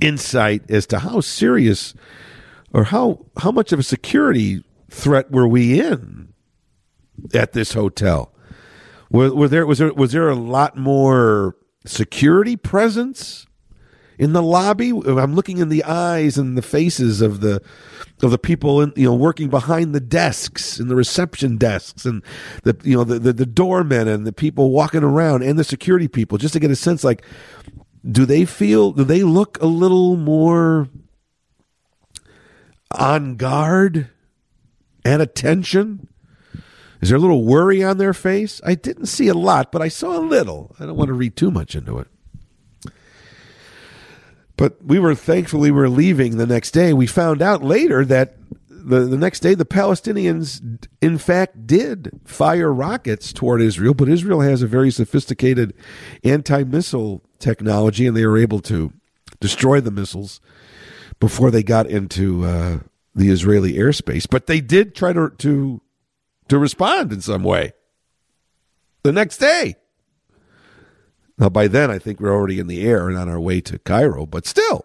insight as to how serious or how how much of a security threat were we in at this hotel. Were, were there was there was there a lot more security presence? In the lobby. I'm looking in the eyes and the faces of the of the people in, you know working behind the desks and the reception desks and the you know the, the, the doormen and the people walking around and the security people just to get a sense like do they feel do they look a little more on guard and attention? Is there a little worry on their face? I didn't see a lot but i saw a little. I don't want to read too much into it but we were thankfully we were leaving the next day. We found out later that the, the next day the Palestinians in fact did fire rockets toward Israel, but Israel has a very sophisticated anti-missile technology and they were able to destroy the missiles before they got into uh, the Israeli airspace. But they did try to to to respond in some way the next day. Now, by then, I think we're already in the air and on our way to Cairo, but still.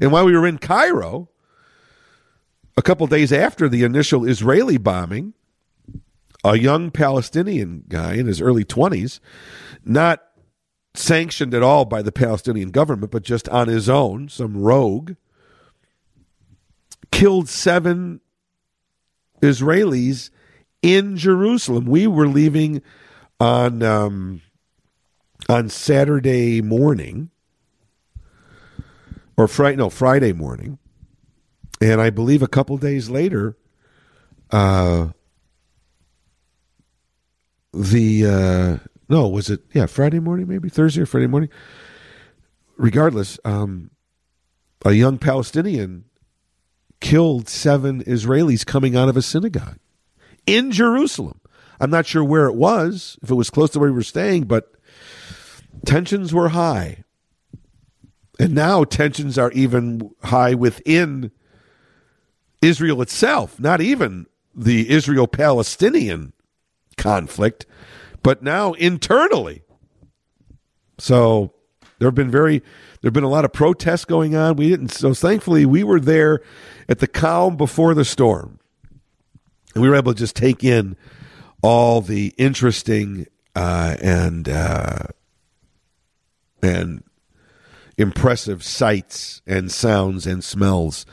And while we were in Cairo, a couple days after the initial Israeli bombing, a young Palestinian guy in his early 20s, not sanctioned at all by the Palestinian government, but just on his own, some rogue, killed seven Israelis in Jerusalem. We were leaving on. Um, on Saturday morning, or Friday, no, Friday morning, and I believe a couple days later, uh, the uh, no, was it yeah Friday morning maybe Thursday or Friday morning? Regardless, um, a young Palestinian killed seven Israelis coming out of a synagogue in Jerusalem. I'm not sure where it was, if it was close to where we were staying, but tensions were high. And now tensions are even high within Israel itself, not even the Israel Palestinian conflict, but now internally. So there have been very there have been a lot of protests going on. We didn't so thankfully we were there at the calm before the storm. And we were able to just take in all the interesting uh, and uh, and impressive sights and sounds and smells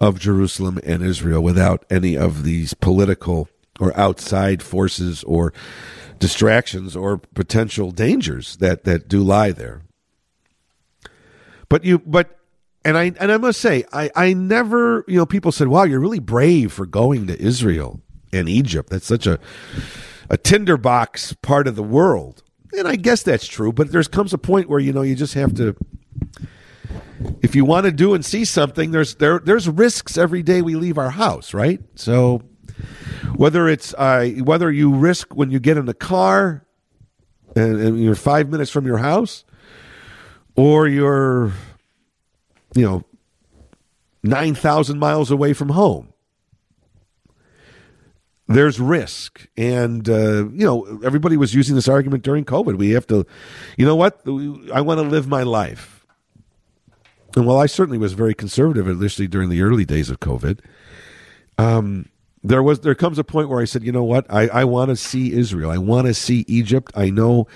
of Jerusalem and Israel without any of these political or outside forces or distractions or potential dangers that that do lie there. But you but and I and I must say I I never you know people said wow you're really brave for going to Israel and Egypt that's such a a tinderbox part of the world and I guess that's true but there comes a point where you know you just have to if you want to do and see something there's there there's risks every day we leave our house right so whether it's uh, whether you risk when you get in the car and, and you're five minutes from your house, or you're, you know, nine thousand miles away from home. There's risk, and uh, you know everybody was using this argument during COVID. We have to, you know what? I want to live my life, and while I certainly was very conservative, at least during the early days of COVID, um, there was there comes a point where I said, you know what, I, I want to see Israel. I want to see Egypt. I know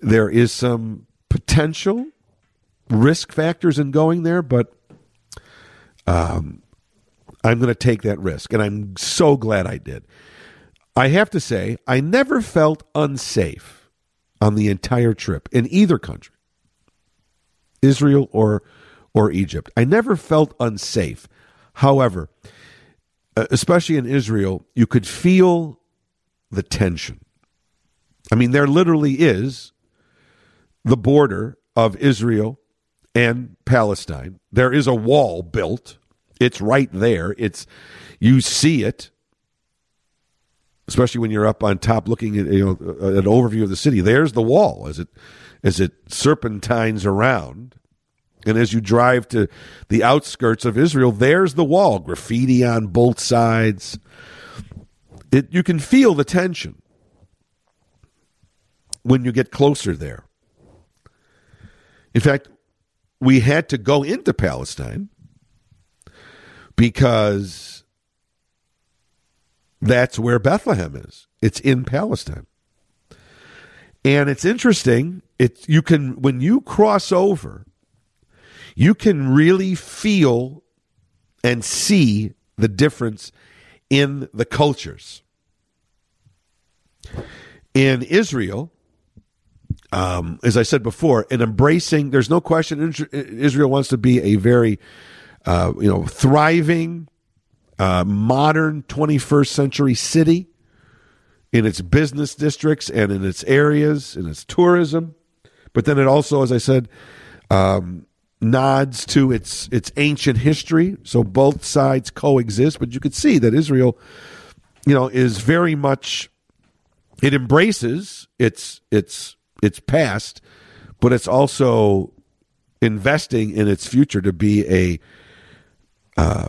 there is some potential risk factors in going there, but um, I'm going to take that risk, and I'm so glad I did. I have to say, I never felt unsafe on the entire trip in either country, Israel or or Egypt. I never felt unsafe. However, uh, especially in Israel, you could feel the tension. I mean, there literally is the border of Israel and Palestine. There is a wall built. It's right there. It's you see it, especially when you're up on top looking at you know an overview of the city. There's the wall as it as it serpentines around. And as you drive to the outskirts of Israel, there's the wall, graffiti on both sides. It, you can feel the tension when you get closer there. In fact, we had to go into Palestine because that's where Bethlehem is. It's in Palestine. And it's interesting, it's you can when you cross over you can really feel and see the difference in the cultures. In Israel, um, as I said before, in embracing, there's no question Israel wants to be a very, uh, you know, thriving, uh, modern 21st century city in its business districts and in its areas, in its tourism. But then it also, as I said, um, nods to its its ancient history. So both sides coexist, but you could see that Israel, you know, is very much it embraces its its its past, but it's also investing in its future to be a uh,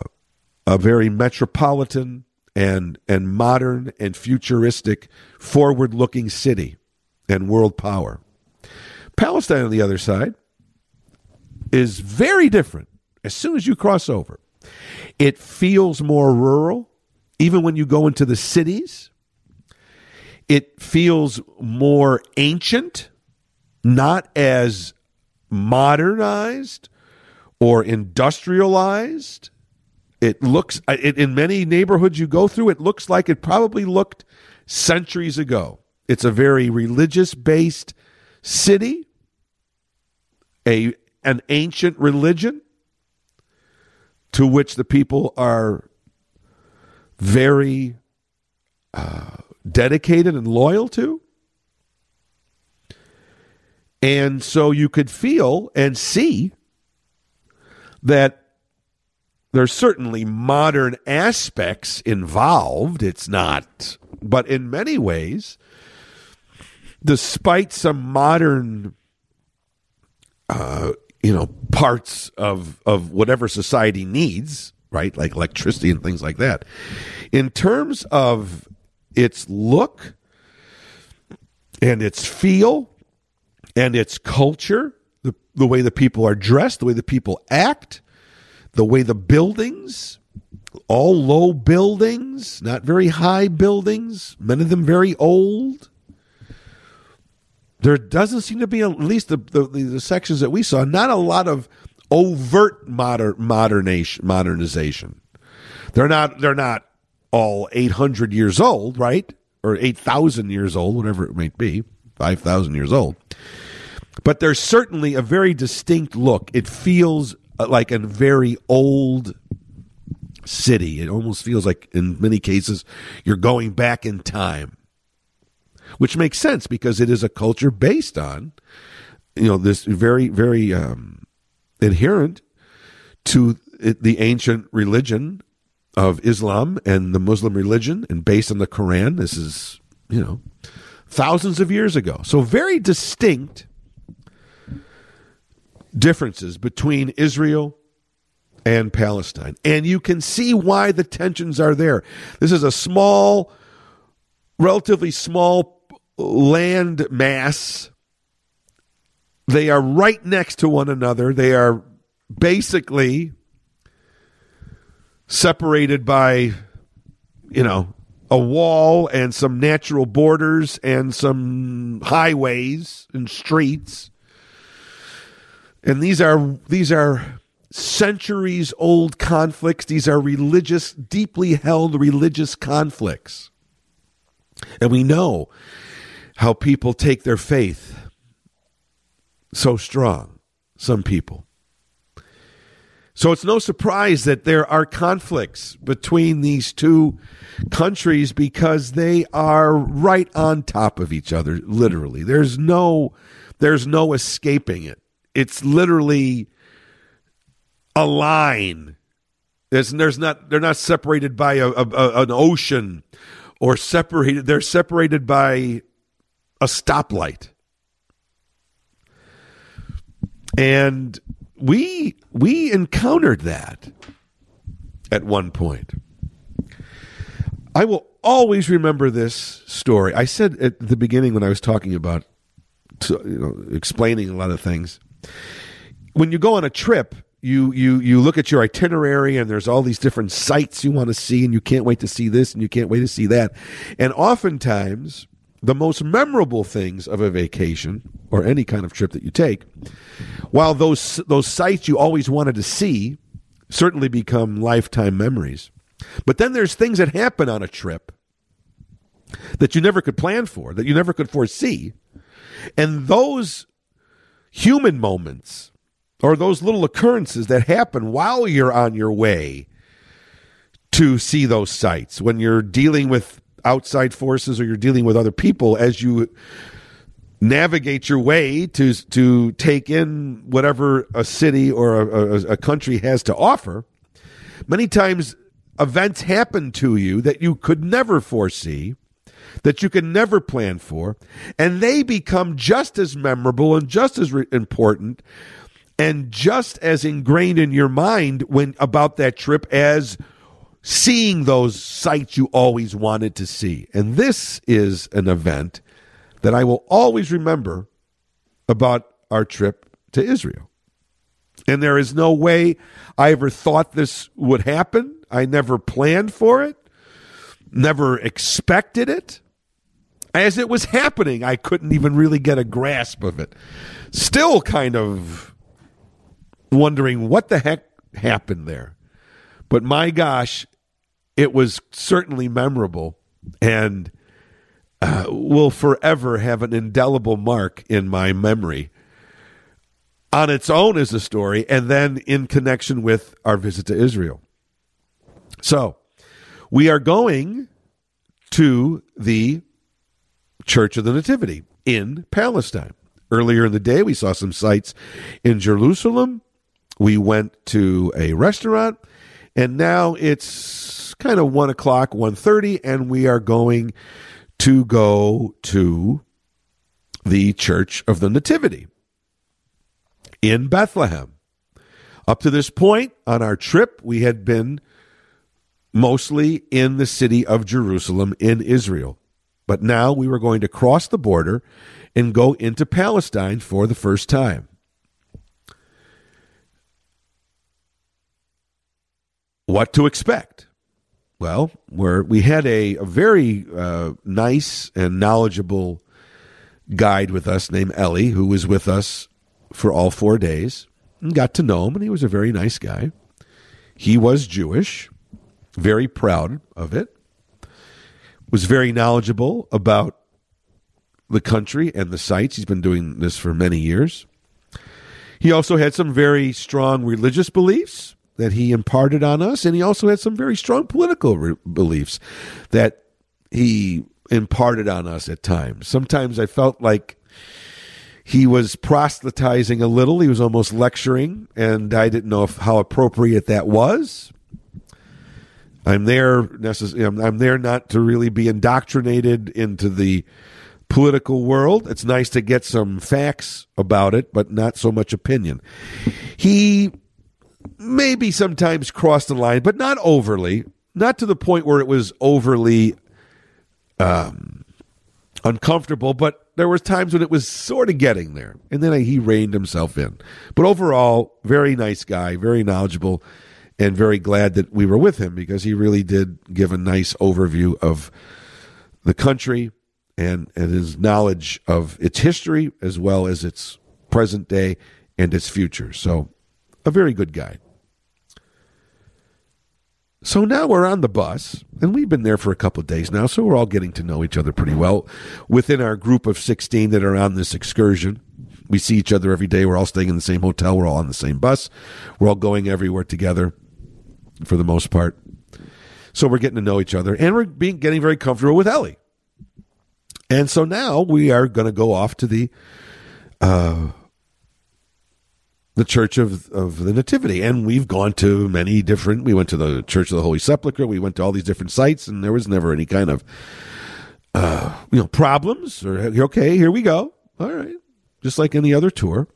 a very metropolitan and and modern and futuristic, forward looking city and world power. Palestine on the other side is very different as soon as you cross over. It feels more rural, even when you go into the cities. It feels more ancient, not as modernized or industrialized. It looks, it, in many neighborhoods you go through, it looks like it probably looked centuries ago. It's a very religious based city, a an ancient religion to which the people are very uh, dedicated and loyal to. And so you could feel and see that there's certainly modern aspects involved. It's not, but in many ways, despite some modern uh, you know parts of of whatever society needs right like electricity and things like that in terms of its look and its feel and its culture the, the way the people are dressed the way the people act the way the buildings all low buildings not very high buildings many of them very old there doesn't seem to be, at least the, the, the sections that we saw, not a lot of overt modern modernization. Modernization. They're not. They're not all 800 years old, right? Or 8,000 years old, whatever it might be, 5,000 years old. But there's certainly a very distinct look. It feels like a very old city. It almost feels like, in many cases, you're going back in time, which makes sense because it is a culture based on, you know, this very, very um, adherent to the ancient religion of Islam and the Muslim religion and based on the Quran. This is, you know, thousands of years ago. So, very distinct differences between Israel and Palestine. And you can see why the tensions are there. This is a small, relatively small land mass. They are right next to one another. They are basically separated by, you know, a wall and some natural borders and some highways and streets. And these are these are centuries old conflicts. These are religious, deeply held religious conflicts. And we know how people take their faith so strong, some people. So it's no surprise that there are conflicts between these two countries because they are right on top of each other literally. There's no there's no escaping it. It's literally a line. There's, there's not they're not separated by a, a, a an ocean or separated they're separated by a stoplight. And we we encountered that at one point. I will always remember this story. I said at the beginning when I was talking about you know explaining a lot of things. When you go on a trip, you you you look at your itinerary and there's all these different sites you want to see and you can't wait to see this and you can't wait to see that. And oftentimes the most memorable things of a vacation or any kind of trip that you take, while those those sites you always wanted to see certainly become lifetime memories. But then there's things that happen on a trip that you never could plan for, that you never could foresee. And those human moments or those little occurrences that happen while you're on your way to see those sites when you're dealing with outside forces or you're dealing with other people as you navigate your way to to take in whatever a city or a, a, a, country has to offer many times events happen to you that you could never foresee that you can never plan for and they become just as memorable and just as re- important and just as ingrained in your mind when about that trip as seeing those sights you always wanted to see. And this is an event that I will always remember about our trip to Israel. And there is no way I ever thought this would happen. I never planned for it, never expected it. As it was happening, I couldn't even really get a grasp of it. Still kind of wondering what the heck happened there. But my gosh, it was certainly memorable and uh, will forever have an indelible mark in my memory on its own as a story and then in connection with our visit to Israel. So, we are going to the Church of the Nativity in Palestine. Earlier in the day, we saw some sights in Jerusalem. We went to a restaurant, and now it's kind of one o'clock, one thirty, and we are going to go to the Church of the Nativity in Bethlehem. Up to this point on our trip, we had been mostly in the city of Jerusalem in Israel. But now we were going to cross the border and go into Palestine for the first time. What to expect? Well, where we had a, a very uh, nice and knowledgeable guide with us named Ellie, who was with us for all four days and got to know him, and he was a very nice guy. He was Jewish, very proud of it. was very knowledgeable about the country and the sites. He's been doing this for many years. He also had some very strong religious beliefs that he imparted on us, and he also had some very strong political re- beliefs that he imparted on us at times. Sometimes I felt like he was proselytizing a little. He was almost lecturing, and I didn't know if, how appropriate that was. I'm there necess- I'm there not to really be indoctrinated into the political world. It's nice to get some facts about it, but not so much opinion. He maybe sometimes crossed the line, but not overly, not to the point where it was overly um, uncomfortable, but there was times when it was sort of getting there, and then he reined himself in. But overall, very nice guy, very knowledgeable, and very glad that we were with him because he really did give a nice overview of the country and, and his knowledge of its history as well as its present day and its future. So, a very good guy. So now we're on the bus, and we've been there for a couple of days now, so we're all getting to know each other pretty well. Within our group of 16 that are on this excursion, we see each other every day. We're all staying in the same hotel. We're all on the same bus. We're all going everywhere together for the most part. So we're getting to know each other, and we're being getting very comfortable with Ellie. And so now we are going to go off to the uh, the Church of, of the Nativity. And we've gone to many different, we went to the Church of the Holy Sepulchre, we went to all these different sites, and there was never any kind of, uh, you know, problems or, okay, here we go. All right. Just like any other tour.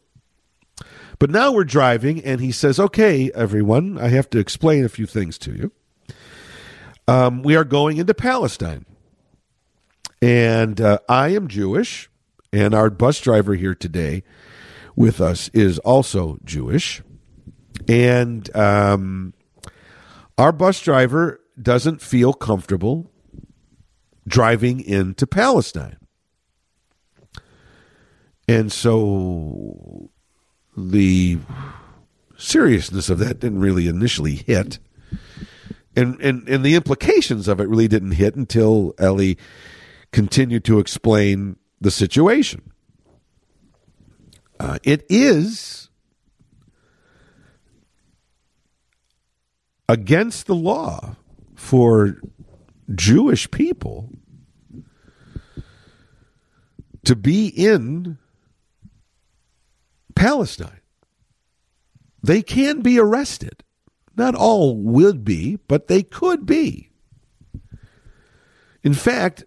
But now we're driving, and he says, okay, everyone, I have to explain a few things to you. Um, we are going into Palestine. And uh, I am Jewish, and our bus driver here today with us is also Jewish. And um, our bus driver doesn't feel comfortable driving into Palestine. And so the seriousness of that didn't really initially hit. And, and, and the implications of it really didn't hit until Ellie continued to explain the situation. Uh, it is against the law for Jewish people to be in Palestine. They can be arrested. Not all would be, but they could be. In fact,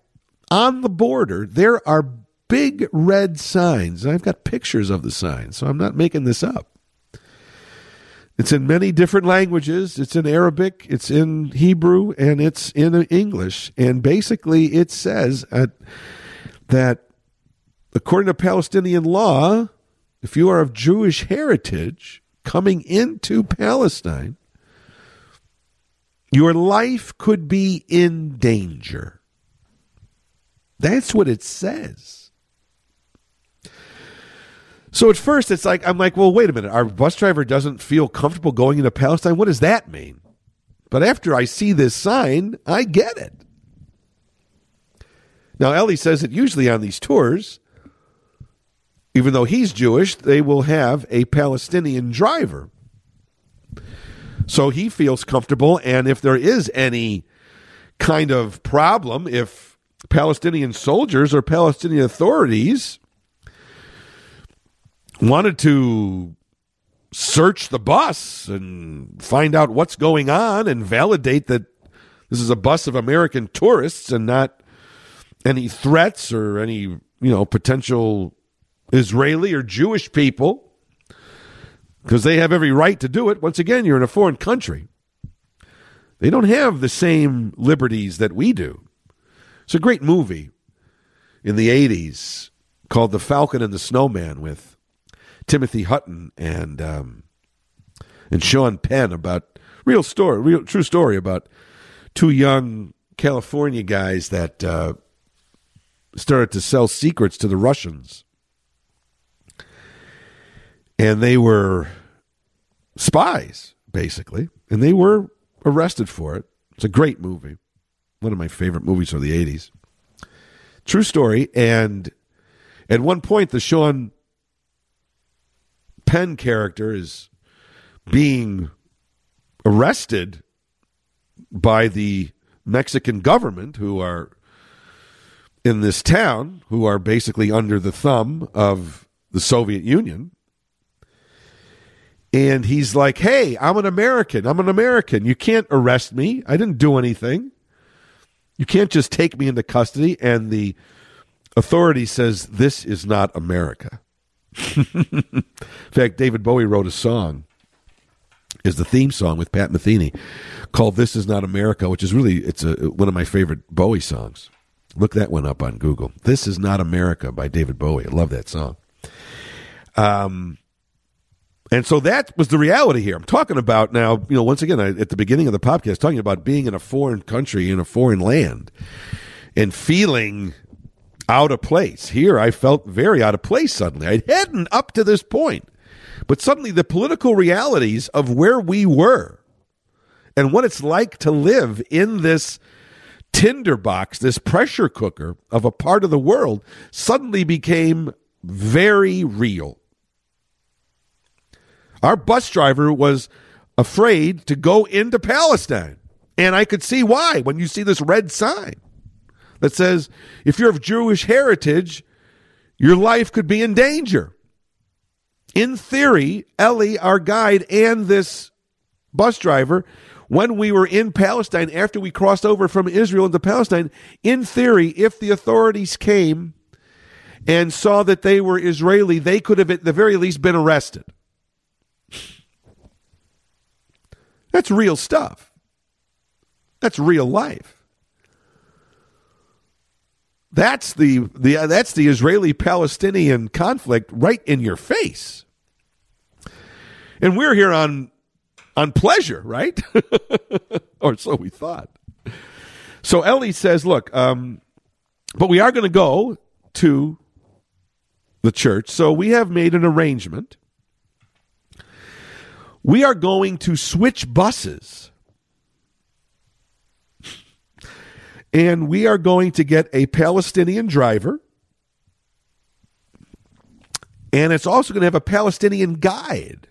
on the border, there are big red signs. I've got pictures of the signs, so I'm not making this up. It's in many different languages. It's in Arabic, it's in Hebrew, and it's in English. And basically, it says uh, that according to Palestinian law, if you are of Jewish heritage coming into Palestine, your life could be in danger. That's what it says. So at first, it's like I'm like, well, wait a minute. Our bus driver doesn't feel comfortable going into Palestine. What does that mean? But after I see this sign, I get it. Now Ellie says that usually on these tours, even though he's Jewish, they will have a Palestinian driver. So he feels comfortable, and if there is any kind of problem, if Palestinian soldiers or Palestinian authorities wanted to search the bus and find out what's going on and validate that this is a bus of American tourists and not any threats or any, you know, potential Israeli or Jewish people because they have every right to do it. Once again, you're in a foreign country. They don't have the same liberties that we do. It's a great movie in the 80s called The Falcon and the Snowman with Timothy Hutton and um, and Sean Penn about real story, real true story about two young California guys that uh, started to sell secrets to the Russians, and they were spies basically, and they were arrested for it. It's a great movie. One of my favorite movies of the 80s. True story. And at one point, the Sean Penn character is being arrested by the Mexican government, who are in this town, who are basically under the thumb of the Soviet Union. And he's like, hey, I'm an American. I'm an American. You can't arrest me. I didn't do anything. You can't just take me into custody. And the authority says, this is not America. In fact, David Bowie wrote a song, is the theme song with Pat Metheny, called "This Is Not America," which is really it's a, one of my favorite Bowie songs. Look that one up on Google. "This Is Not America" by David Bowie. I love that song. Um, and so that was the reality here. I'm talking about now. You know, once again, I, at the beginning of the podcast, talking about being in a foreign country in a foreign land and feeling out of place. Here, I felt very out of place suddenly. I hadn't up to this point, but suddenly the political realities of where we were and what it's like to live in this tinderbox, this pressure cooker of a part of the world, suddenly became very real. Our bus driver was afraid to go into Palestine. And I could see why when you see this red sign that says if you're of Jewish heritage, your life could be in danger. In theory, Ellie, our guide, and this bus driver, when we were in Palestine, after we crossed over from Israel into Palestine, in theory, if the authorities came and saw that they were Israeli, they could have at the very least been arrested. That's real stuff. That's real life. That's the, the uh, that's the Israeli Palestinian conflict right in your face. And we're here on on pleasure, right? or so we thought. So Ellie says, "Look, um, but we are going to go to the church. So we have made an arrangement. We are going to switch buses." and we are going to get a Palestinian driver. And it's also going to have a Palestinian guide.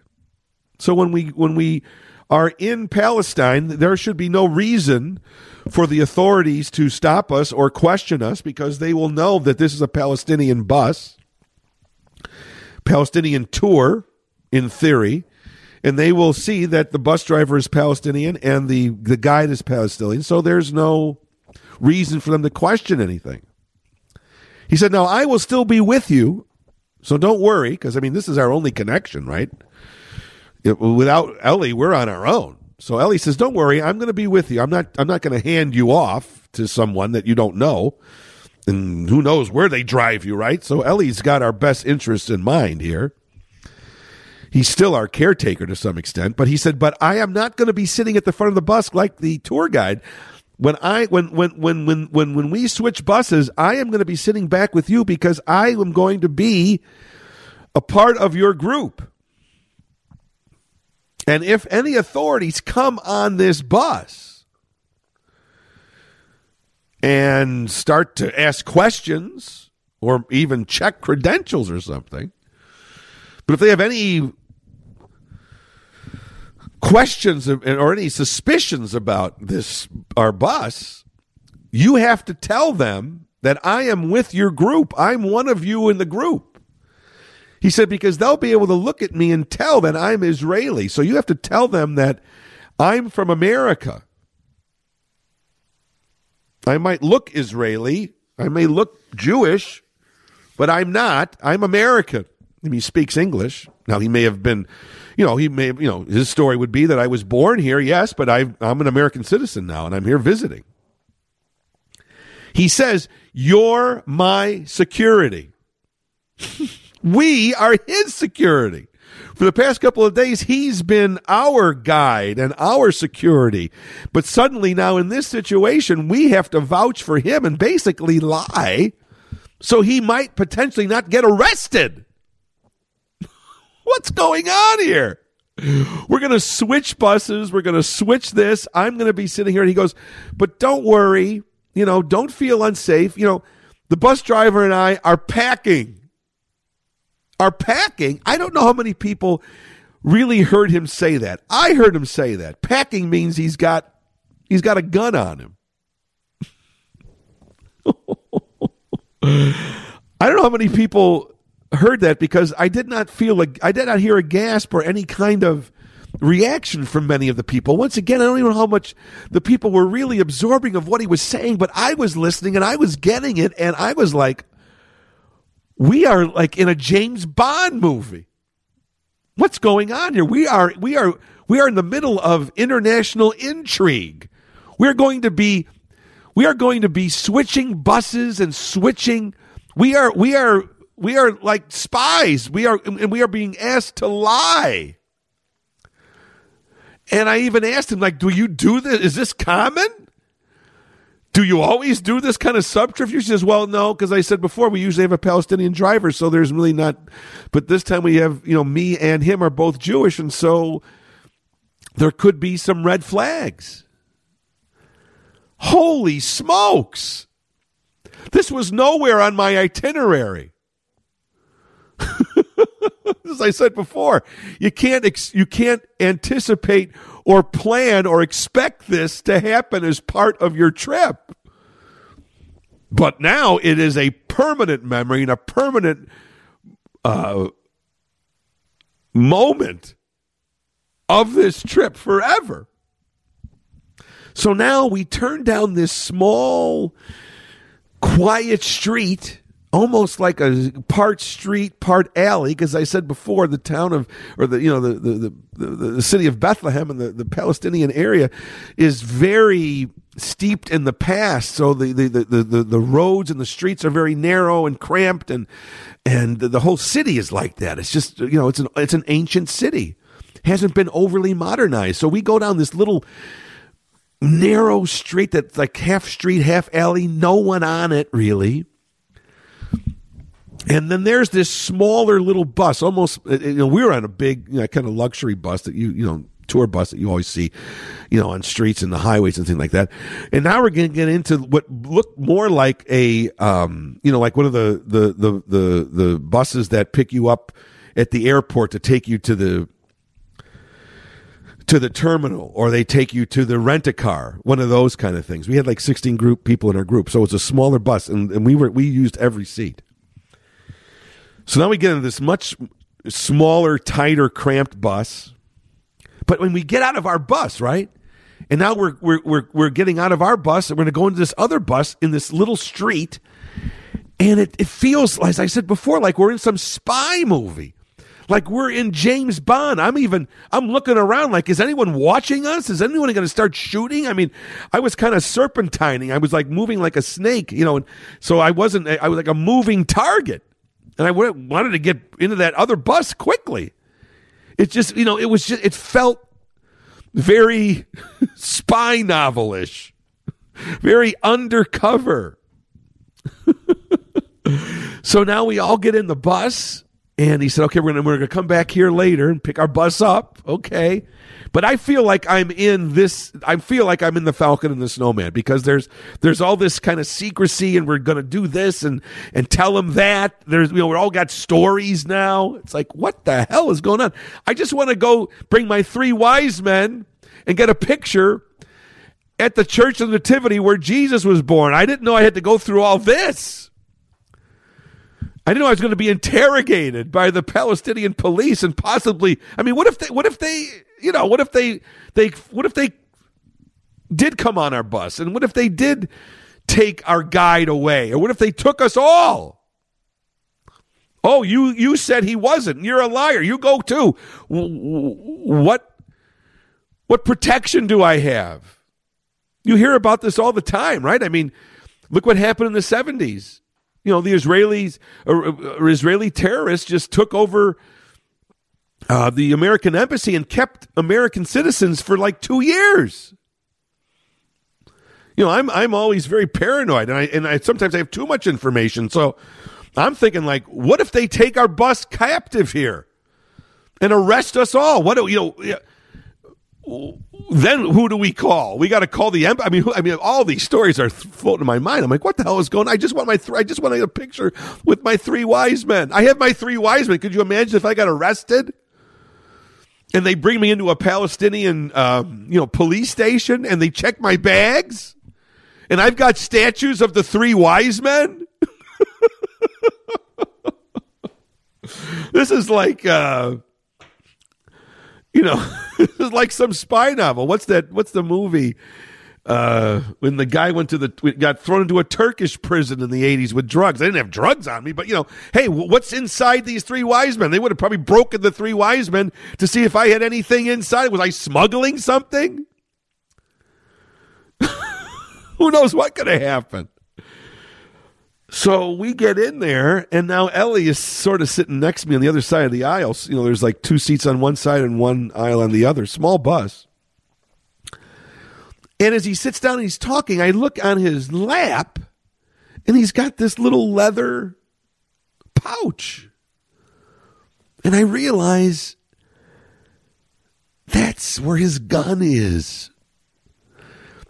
So when we when we are in Palestine, there should be no reason for the authorities to stop us or question us because they will know that this is a Palestinian bus, Palestinian tour, in theory, and they will see that the bus driver is Palestinian and the, the guide is Palestinian. So there's no reason for them to question anything. He said, Now I will still be with you, so don't worry, because I mean, this is our only connection, right? It, without Ellie, we're on our own. So Ellie says, "Don't worry, I'm going to be with you. I'm not. I'm not going to hand you off to someone that you don't know, and who knows where they drive you, right? So Ellie's got our best interests in mind here. He's still our caretaker to some extent, but he said, "But I am not going to be sitting at the front of the bus like the tour guide when I when when when when when when we switch buses, I am going to be sitting back with you because I am going to be a part of your group. And if any authorities come on this bus and start to ask questions or even check credentials or something, but if they have any questions or any suspicions about this our bus, you have to tell them that I am with your group. I'm one of you in the group. He said because they'll be able to look at me and tell that I'm Israeli. So you have to tell them that I'm from America. I might look Israeli, I may look Jewish, but I'm not. I'm American. He speaks English. Now he may have been you know, he may, you know, his story would be that I was born here, yes, but I, I'm an American citizen now and I'm here visiting. He says, You're my security. we are his security. For the past couple of days, he's been our guide and our security. But suddenly, now in this situation, we have to vouch for him and basically lie so he might potentially not get arrested. What's going on here? We're going to switch buses. We're going to switch this. I'm going to be sitting here. And he goes, But don't worry. You know, don't feel unsafe. You know, the bus driver and I are packing. Are packing. I don't know how many people really heard him say that. I heard him say that. Packing means he's got he's got a gun on him. I don't know how many people heard that because I did not feel like I did not hear a gasp or any kind of reaction from many of the people. Once again, I don't even know how much the people were really absorbing of what he was saying, but I was listening and I was getting it, and I was like, we are like in a James Bond movie. What's going on here? We are we are we are in the middle of international intrigue. We're going to be we are going to be switching buses and switching we are we are we are like spies. We are and we are being asked to lie. And I even asked him, like, do you do this? Is this common? Do you always do this kind of subterfuge? He says, well, no, because I said before, we usually have a Palestinian driver, so there's really not. But this time we have, you know, me and him are both Jewish, and so there could be some red flags. Holy smokes! This was nowhere on my itinerary. As I said before, you can't ex- you can't anticipate or plan or expect this to happen as part of your trip. But now it is a permanent memory and a permanent uh, moment of this trip forever. So now we turn down this small, quiet street almost like a part street, part alley. Because I said before, the town of, or the you know the the the, the city of Bethlehem and the, the Palestinian area is very steeped in the past. So the, the the, the the roads and the streets are very narrow and cramped, and and the whole city is like that. It's just you know it's an it's an ancient city, hasn't been overly modernized. So we go down this little narrow street that's like half street, half alley, no one on it really and then there's this smaller little bus, almost. Uh, you know, we were on a big, you know, kind of luxury bus that you, you know, tour bus that you always see, you know, on streets and the highways and things like that. And now we're going to get into what looked more like a, um, you know, like one of the, the, the, the, the buses that pick you up at the airport to take you to the, to the terminal or they take you to the rent a car, one of those kind of things. We had like 16 group people in our group. So it's a smaller bus and, and we were, we used every seat. So now we get into this much smaller, tighter, cramped bus. But when we get out of our bus, right? And now we're we're we're, we're getting out of our bus and we're going to go into this other bus in this little street. And it, it feels, as I said before, like we're in some spy movie. Like we're in James Bond. I'm even I'm looking around like is anyone watching us? Is anyone going to start shooting? I mean, I was kind of serpentining. I was like moving like a snake, you know, and so I wasn't I was like a moving target and I wanted to get into that other bus quickly. It just, you know, it was just, it felt very spy novelish, very undercover. so now we all get in the bus, and he said, "Okay, we're gonna we're gonna come back here later and pick our bus up." Okay, but I feel like I'm in this. I feel like I'm in the Falcon and the Snowman because there's there's all this kind of secrecy, and we're gonna do this and and tell them that. There's you know we're all got stories now. It's like what the hell is going on? I just want to go bring my three wise men and get a picture at the Church of the Nativity where Jesus was born. I didn't know I had to go through all this. I didn't know I was going to be interrogated by the Palestinian police and possibly. I mean, what if they? What if they? You know, what if they? They? What if they did come on our bus? And what if they did take our guide away? Or what if they took us all? Oh, you you said he wasn't. You're a liar. You go too. What what protection do I have? You hear about this all the time, right? I mean, look what happened in the 70s you know, the Israelis or, or Israeli terrorists just took over uh, the American embassy and kept American citizens for like two years. You know, I'm I'm always very paranoid, and I and I sometimes I have too much information. So I'm thinking like, what if they take our bus captive here? and arrest us all. What do you know? Then who do we call? We got to call the embassy. I mean, I mean, all these stories are floating in my mind. I'm like, what the hell is going? on? I just want my, th- I just want a picture with my three wise men. I have my three wise men. Could you imagine if I got arrested? and they bring me into a Palestinian, um, you know, police station, and they check my bags, and I've got statues of the three wise men. this is like, uh, you know, like some spy novel. What's that? What's the movie? Uh, when the guy went to the got thrown into a Turkish prison in the '80s with drugs. I didn't have drugs on me, but you know, hey, what's inside these three wise men? They would have probably broken the three wise men to see if I had anything inside. Was I smuggling something? Who knows what could have happened? So we get in there, and now Ellie is sort of sitting next to me on the other side of the aisle. You know, there's like two seats on one side and one aisle on the other. Small bus. And as he sits down and he's talking, I look on his lap, and he's got this little leather pouch. And I realize that's where his gun is.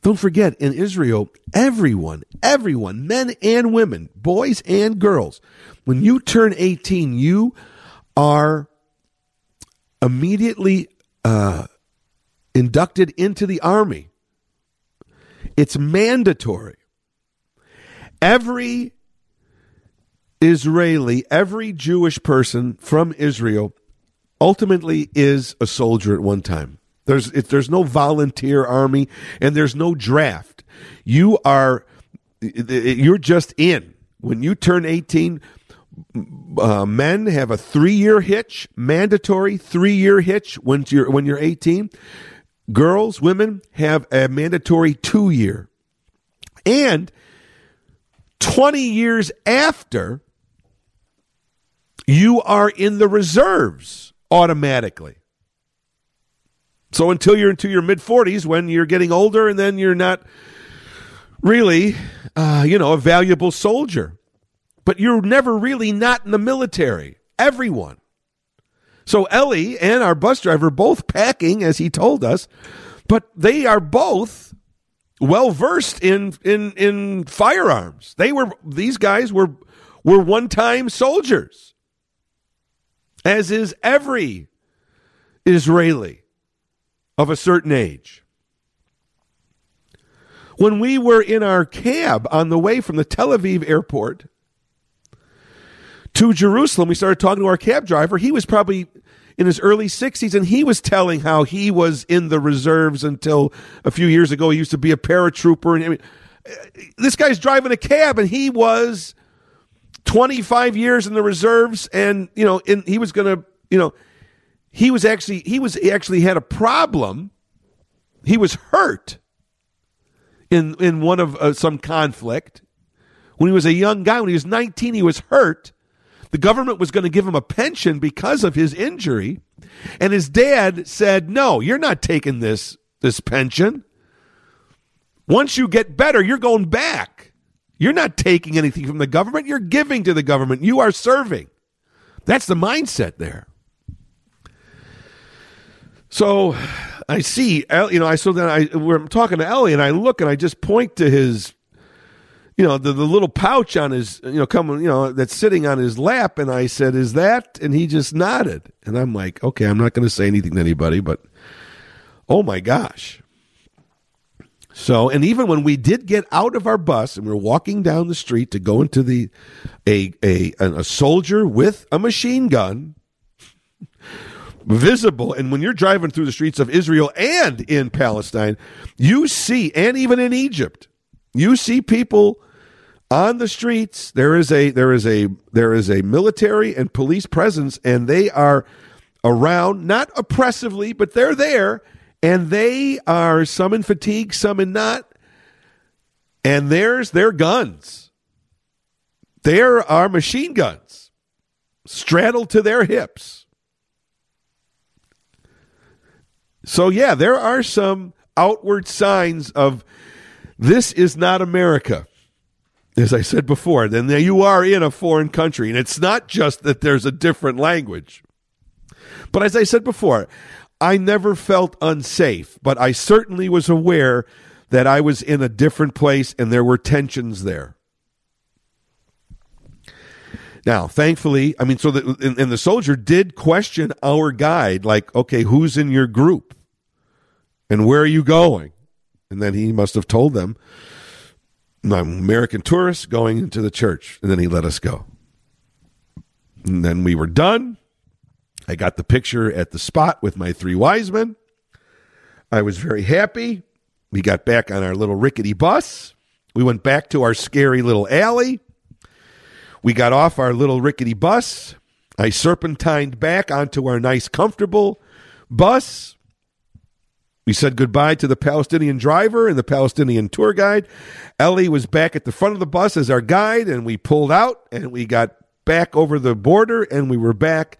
Don't forget, in Israel, everyone, everyone, men and women, boys and girls, when you turn 18, you are immediately uh, inducted into the army. It's mandatory. Every Israeli, every Jewish person from Israel ultimately is a soldier at one time. There's it, there's no volunteer army and there's no draft. You are you're just in. When you turn 18, uh, men have a three year hitch, mandatory three year hitch when you're when you're 18. Girls, women have a mandatory two year, and 20 years after, you are in the reserves automatically. So until you're into your mid 40s, when you're getting older, and then you're not really, uh, you know, a valuable soldier. But you're never really not in the military. Everyone. So Ellie and our bus driver both packing, as he told us, but they are both well versed in in in firearms. They were these guys were were one time soldiers, as is every Israeli of a certain age. When we were in our cab on the way from the Tel Aviv airport to Jerusalem, we started talking to our cab driver. He was probably in his early 60s, and he was telling how he was in the reserves until a few years ago. He used to be a paratrooper. And I mean, this guy's driving a cab, and he was 25 years in the reserves, and you know, and he was going to, you know, he was actually he was he actually had a problem. He was hurt in in one of uh, some conflict when he was a young guy. When he was 19, he was hurt. The government was going to give him a pension because of his injury, and his dad said, "No, you're not taking this this pension. Once you get better, you're going back. You're not taking anything from the government. You're giving to the government. You are serving." That's the mindset there. So I see, you know, I so then I we're talking to Ellie, and I look and I just point to his, you know, the, the little pouch on his, you know, coming, you know, that's sitting on his lap, and I said, "Is that?" And he just nodded, and I'm like, "Okay, I'm not going to say anything to anybody, but oh my gosh." So, and even when we did get out of our bus and we are walking down the street to go into the a a a soldier with a machine gun visible. And when you're driving through the streets of Israel and in Palestine, you see, and even in Egypt, you see people on the streets. There is a there is a there is a military and police presence, and they are around, not oppressively, but they're there, and they are some in fatigue, some in not. And there's their guns. There are machine guns straddled to their hips So, yeah, there are some outward signs of this is not America. As I said before, then you are in a foreign country. And it's not just that there's a different language. But as I said before, I never felt unsafe, but I certainly was aware that I was in a different place and there were tensions there. Now, thankfully, I mean, so the, and, and the soldier did question our guide, like, okay, who's in your group? And where are you going? And then he must have told them, I'm American tourists going into the church. And then he let us go. And then we were done. I got the picture at the spot with my three wise men. I was very happy. We got back on our little rickety bus. We went back to our scary little alley. We got off our little rickety bus. I serpentined back onto our nice, comfortable bus. We said goodbye to the Palestinian driver and the Palestinian tour guide. Ellie was back at the front of the bus as our guide, and we pulled out and we got back over the border and we were back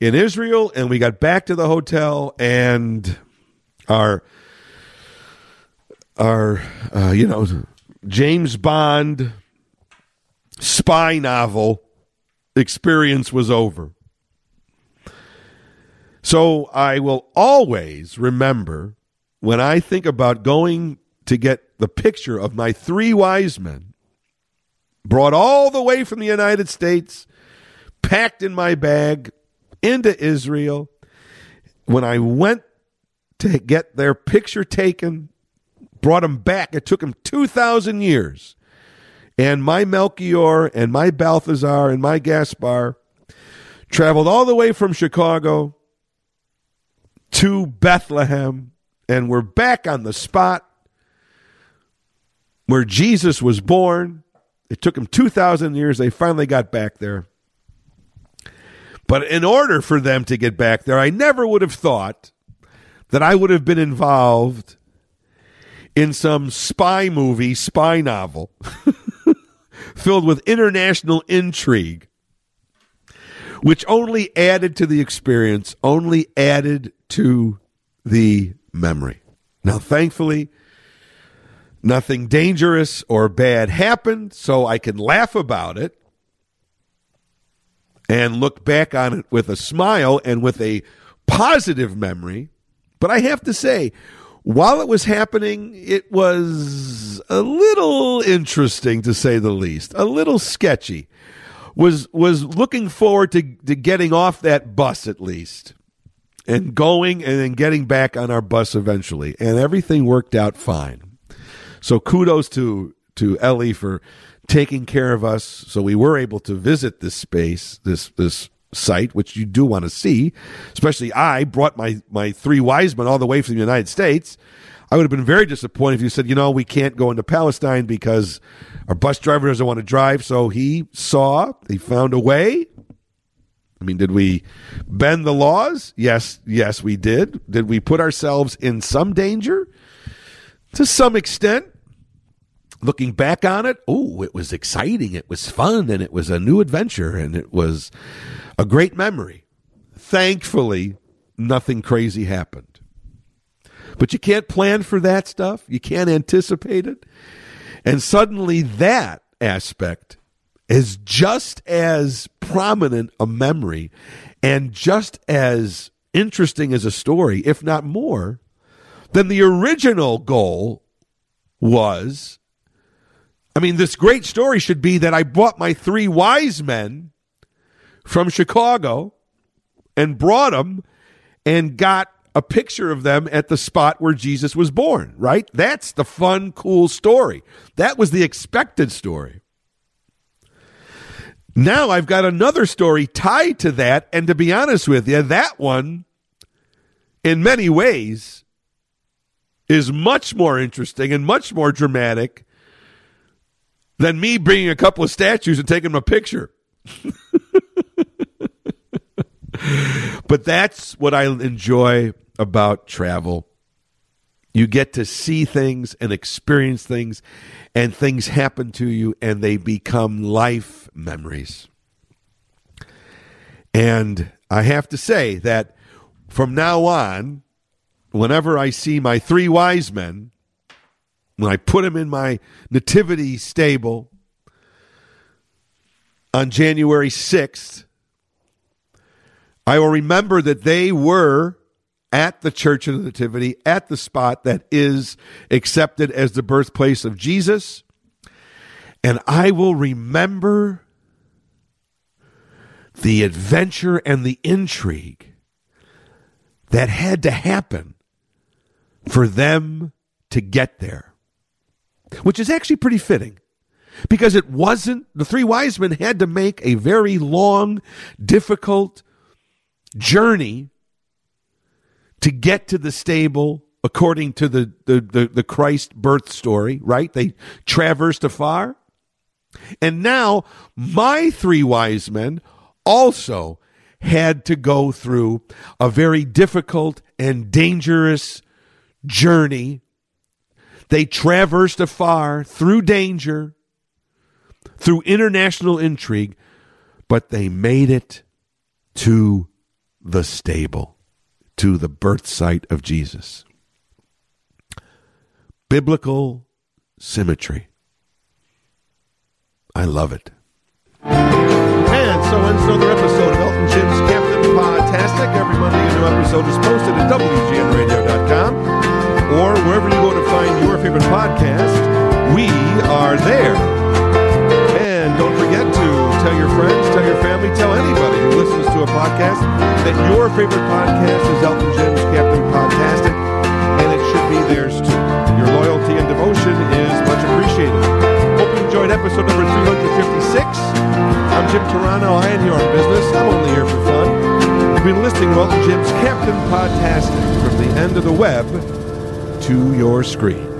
in Israel and we got back to the hotel and our our uh, you know James Bond spy novel experience was over. So I will always remember when I think about going to get the picture of my three wise men brought all the way from the United States, packed in my bag into Israel. When I went to get their picture taken, brought them back, it took them 2,000 years and my Melchior and my Balthazar and my Gaspar traveled all the way from Chicago to Bethlehem and we're back on the spot where Jesus was born. It took them 2,000 years. They finally got back there. But in order for them to get back there, I never would have thought that I would have been involved in some spy movie, spy novel. filled with international intrigue, which only added to the experience, only added to the memory. Now, thankfully, nothing dangerous or bad happened, so I can laugh about it and look back on it with a smile and with a positive memory. But I have to say, while it was happening, it was a little interesting to say the least, a little sketchy. Was was looking forward to, to getting off that bus at least and going and then getting back on our bus eventually. And everything worked out fine. So kudos to to Ellie for taking care of us so we were able to visit this space, this this site, which you do want to see, especially I brought my, my three wise men all the way from the United States. I would have been very disappointed if you said, you know, we can't go into Palestine because our bus driver doesn't want to drive. So he saw, he found a way. I mean, did we bend the laws? Yes, yes, we did. Did we put ourselves in some danger? To some extent. Looking back on it, oh, it was exciting. It was fun and it was a new adventure and it was a great memory. Thankfully, nothing crazy happened. But you can't plan for that stuff, you can't anticipate it. And suddenly, that aspect is just as prominent a memory and just as interesting as a story, if not more, than the original goal was. I mean, this great story should be that I brought my three wise men from Chicago and brought them and got a picture of them at the spot where Jesus was born, right? That's the fun, cool story. That was the expected story. Now I've got another story tied to that. And to be honest with you, that one, in many ways, is much more interesting and much more dramatic than me bringing a couple of statues and taking them a picture. but that's what I enjoy about travel. You get to see things and experience things, and things happen to you, and they become life memories. And I have to say that from now on, whenever I see my three wise men, when I put them in my nativity stable on January 6th, I will remember that they were at the Church of the Nativity, at the spot that is accepted as the birthplace of Jesus. And I will remember the adventure and the intrigue that had to happen for them to get there, which is actually pretty fitting because it wasn't, the three wise men had to make a very long, difficult journey to get to the stable according to the, the, the, the Christ birth story, right? They traversed afar. And now my three wise men also had to go through a very difficult and dangerous journey. They traversed afar through danger, through international intrigue, but they made it to the stable, to the birth site of Jesus. Biblical symmetry. I love it. And so ends another episode of Elton Jim's Captain Podtastic. Every Monday, a new episode is posted at WGNRadio.com or wherever you go to find your favorite podcast. We are there. Your tell anybody who listens to a podcast that your favorite podcast is Elton Jim's Captain Podtastic, and it should be theirs too. Your loyalty and devotion is much appreciated. Hope you enjoyed episode number 356. I'm Jim Turano. I am here on business. I'm only here for fun. You've been listening to Elton Jim's Captain Podtastic from the end of the web to your screen.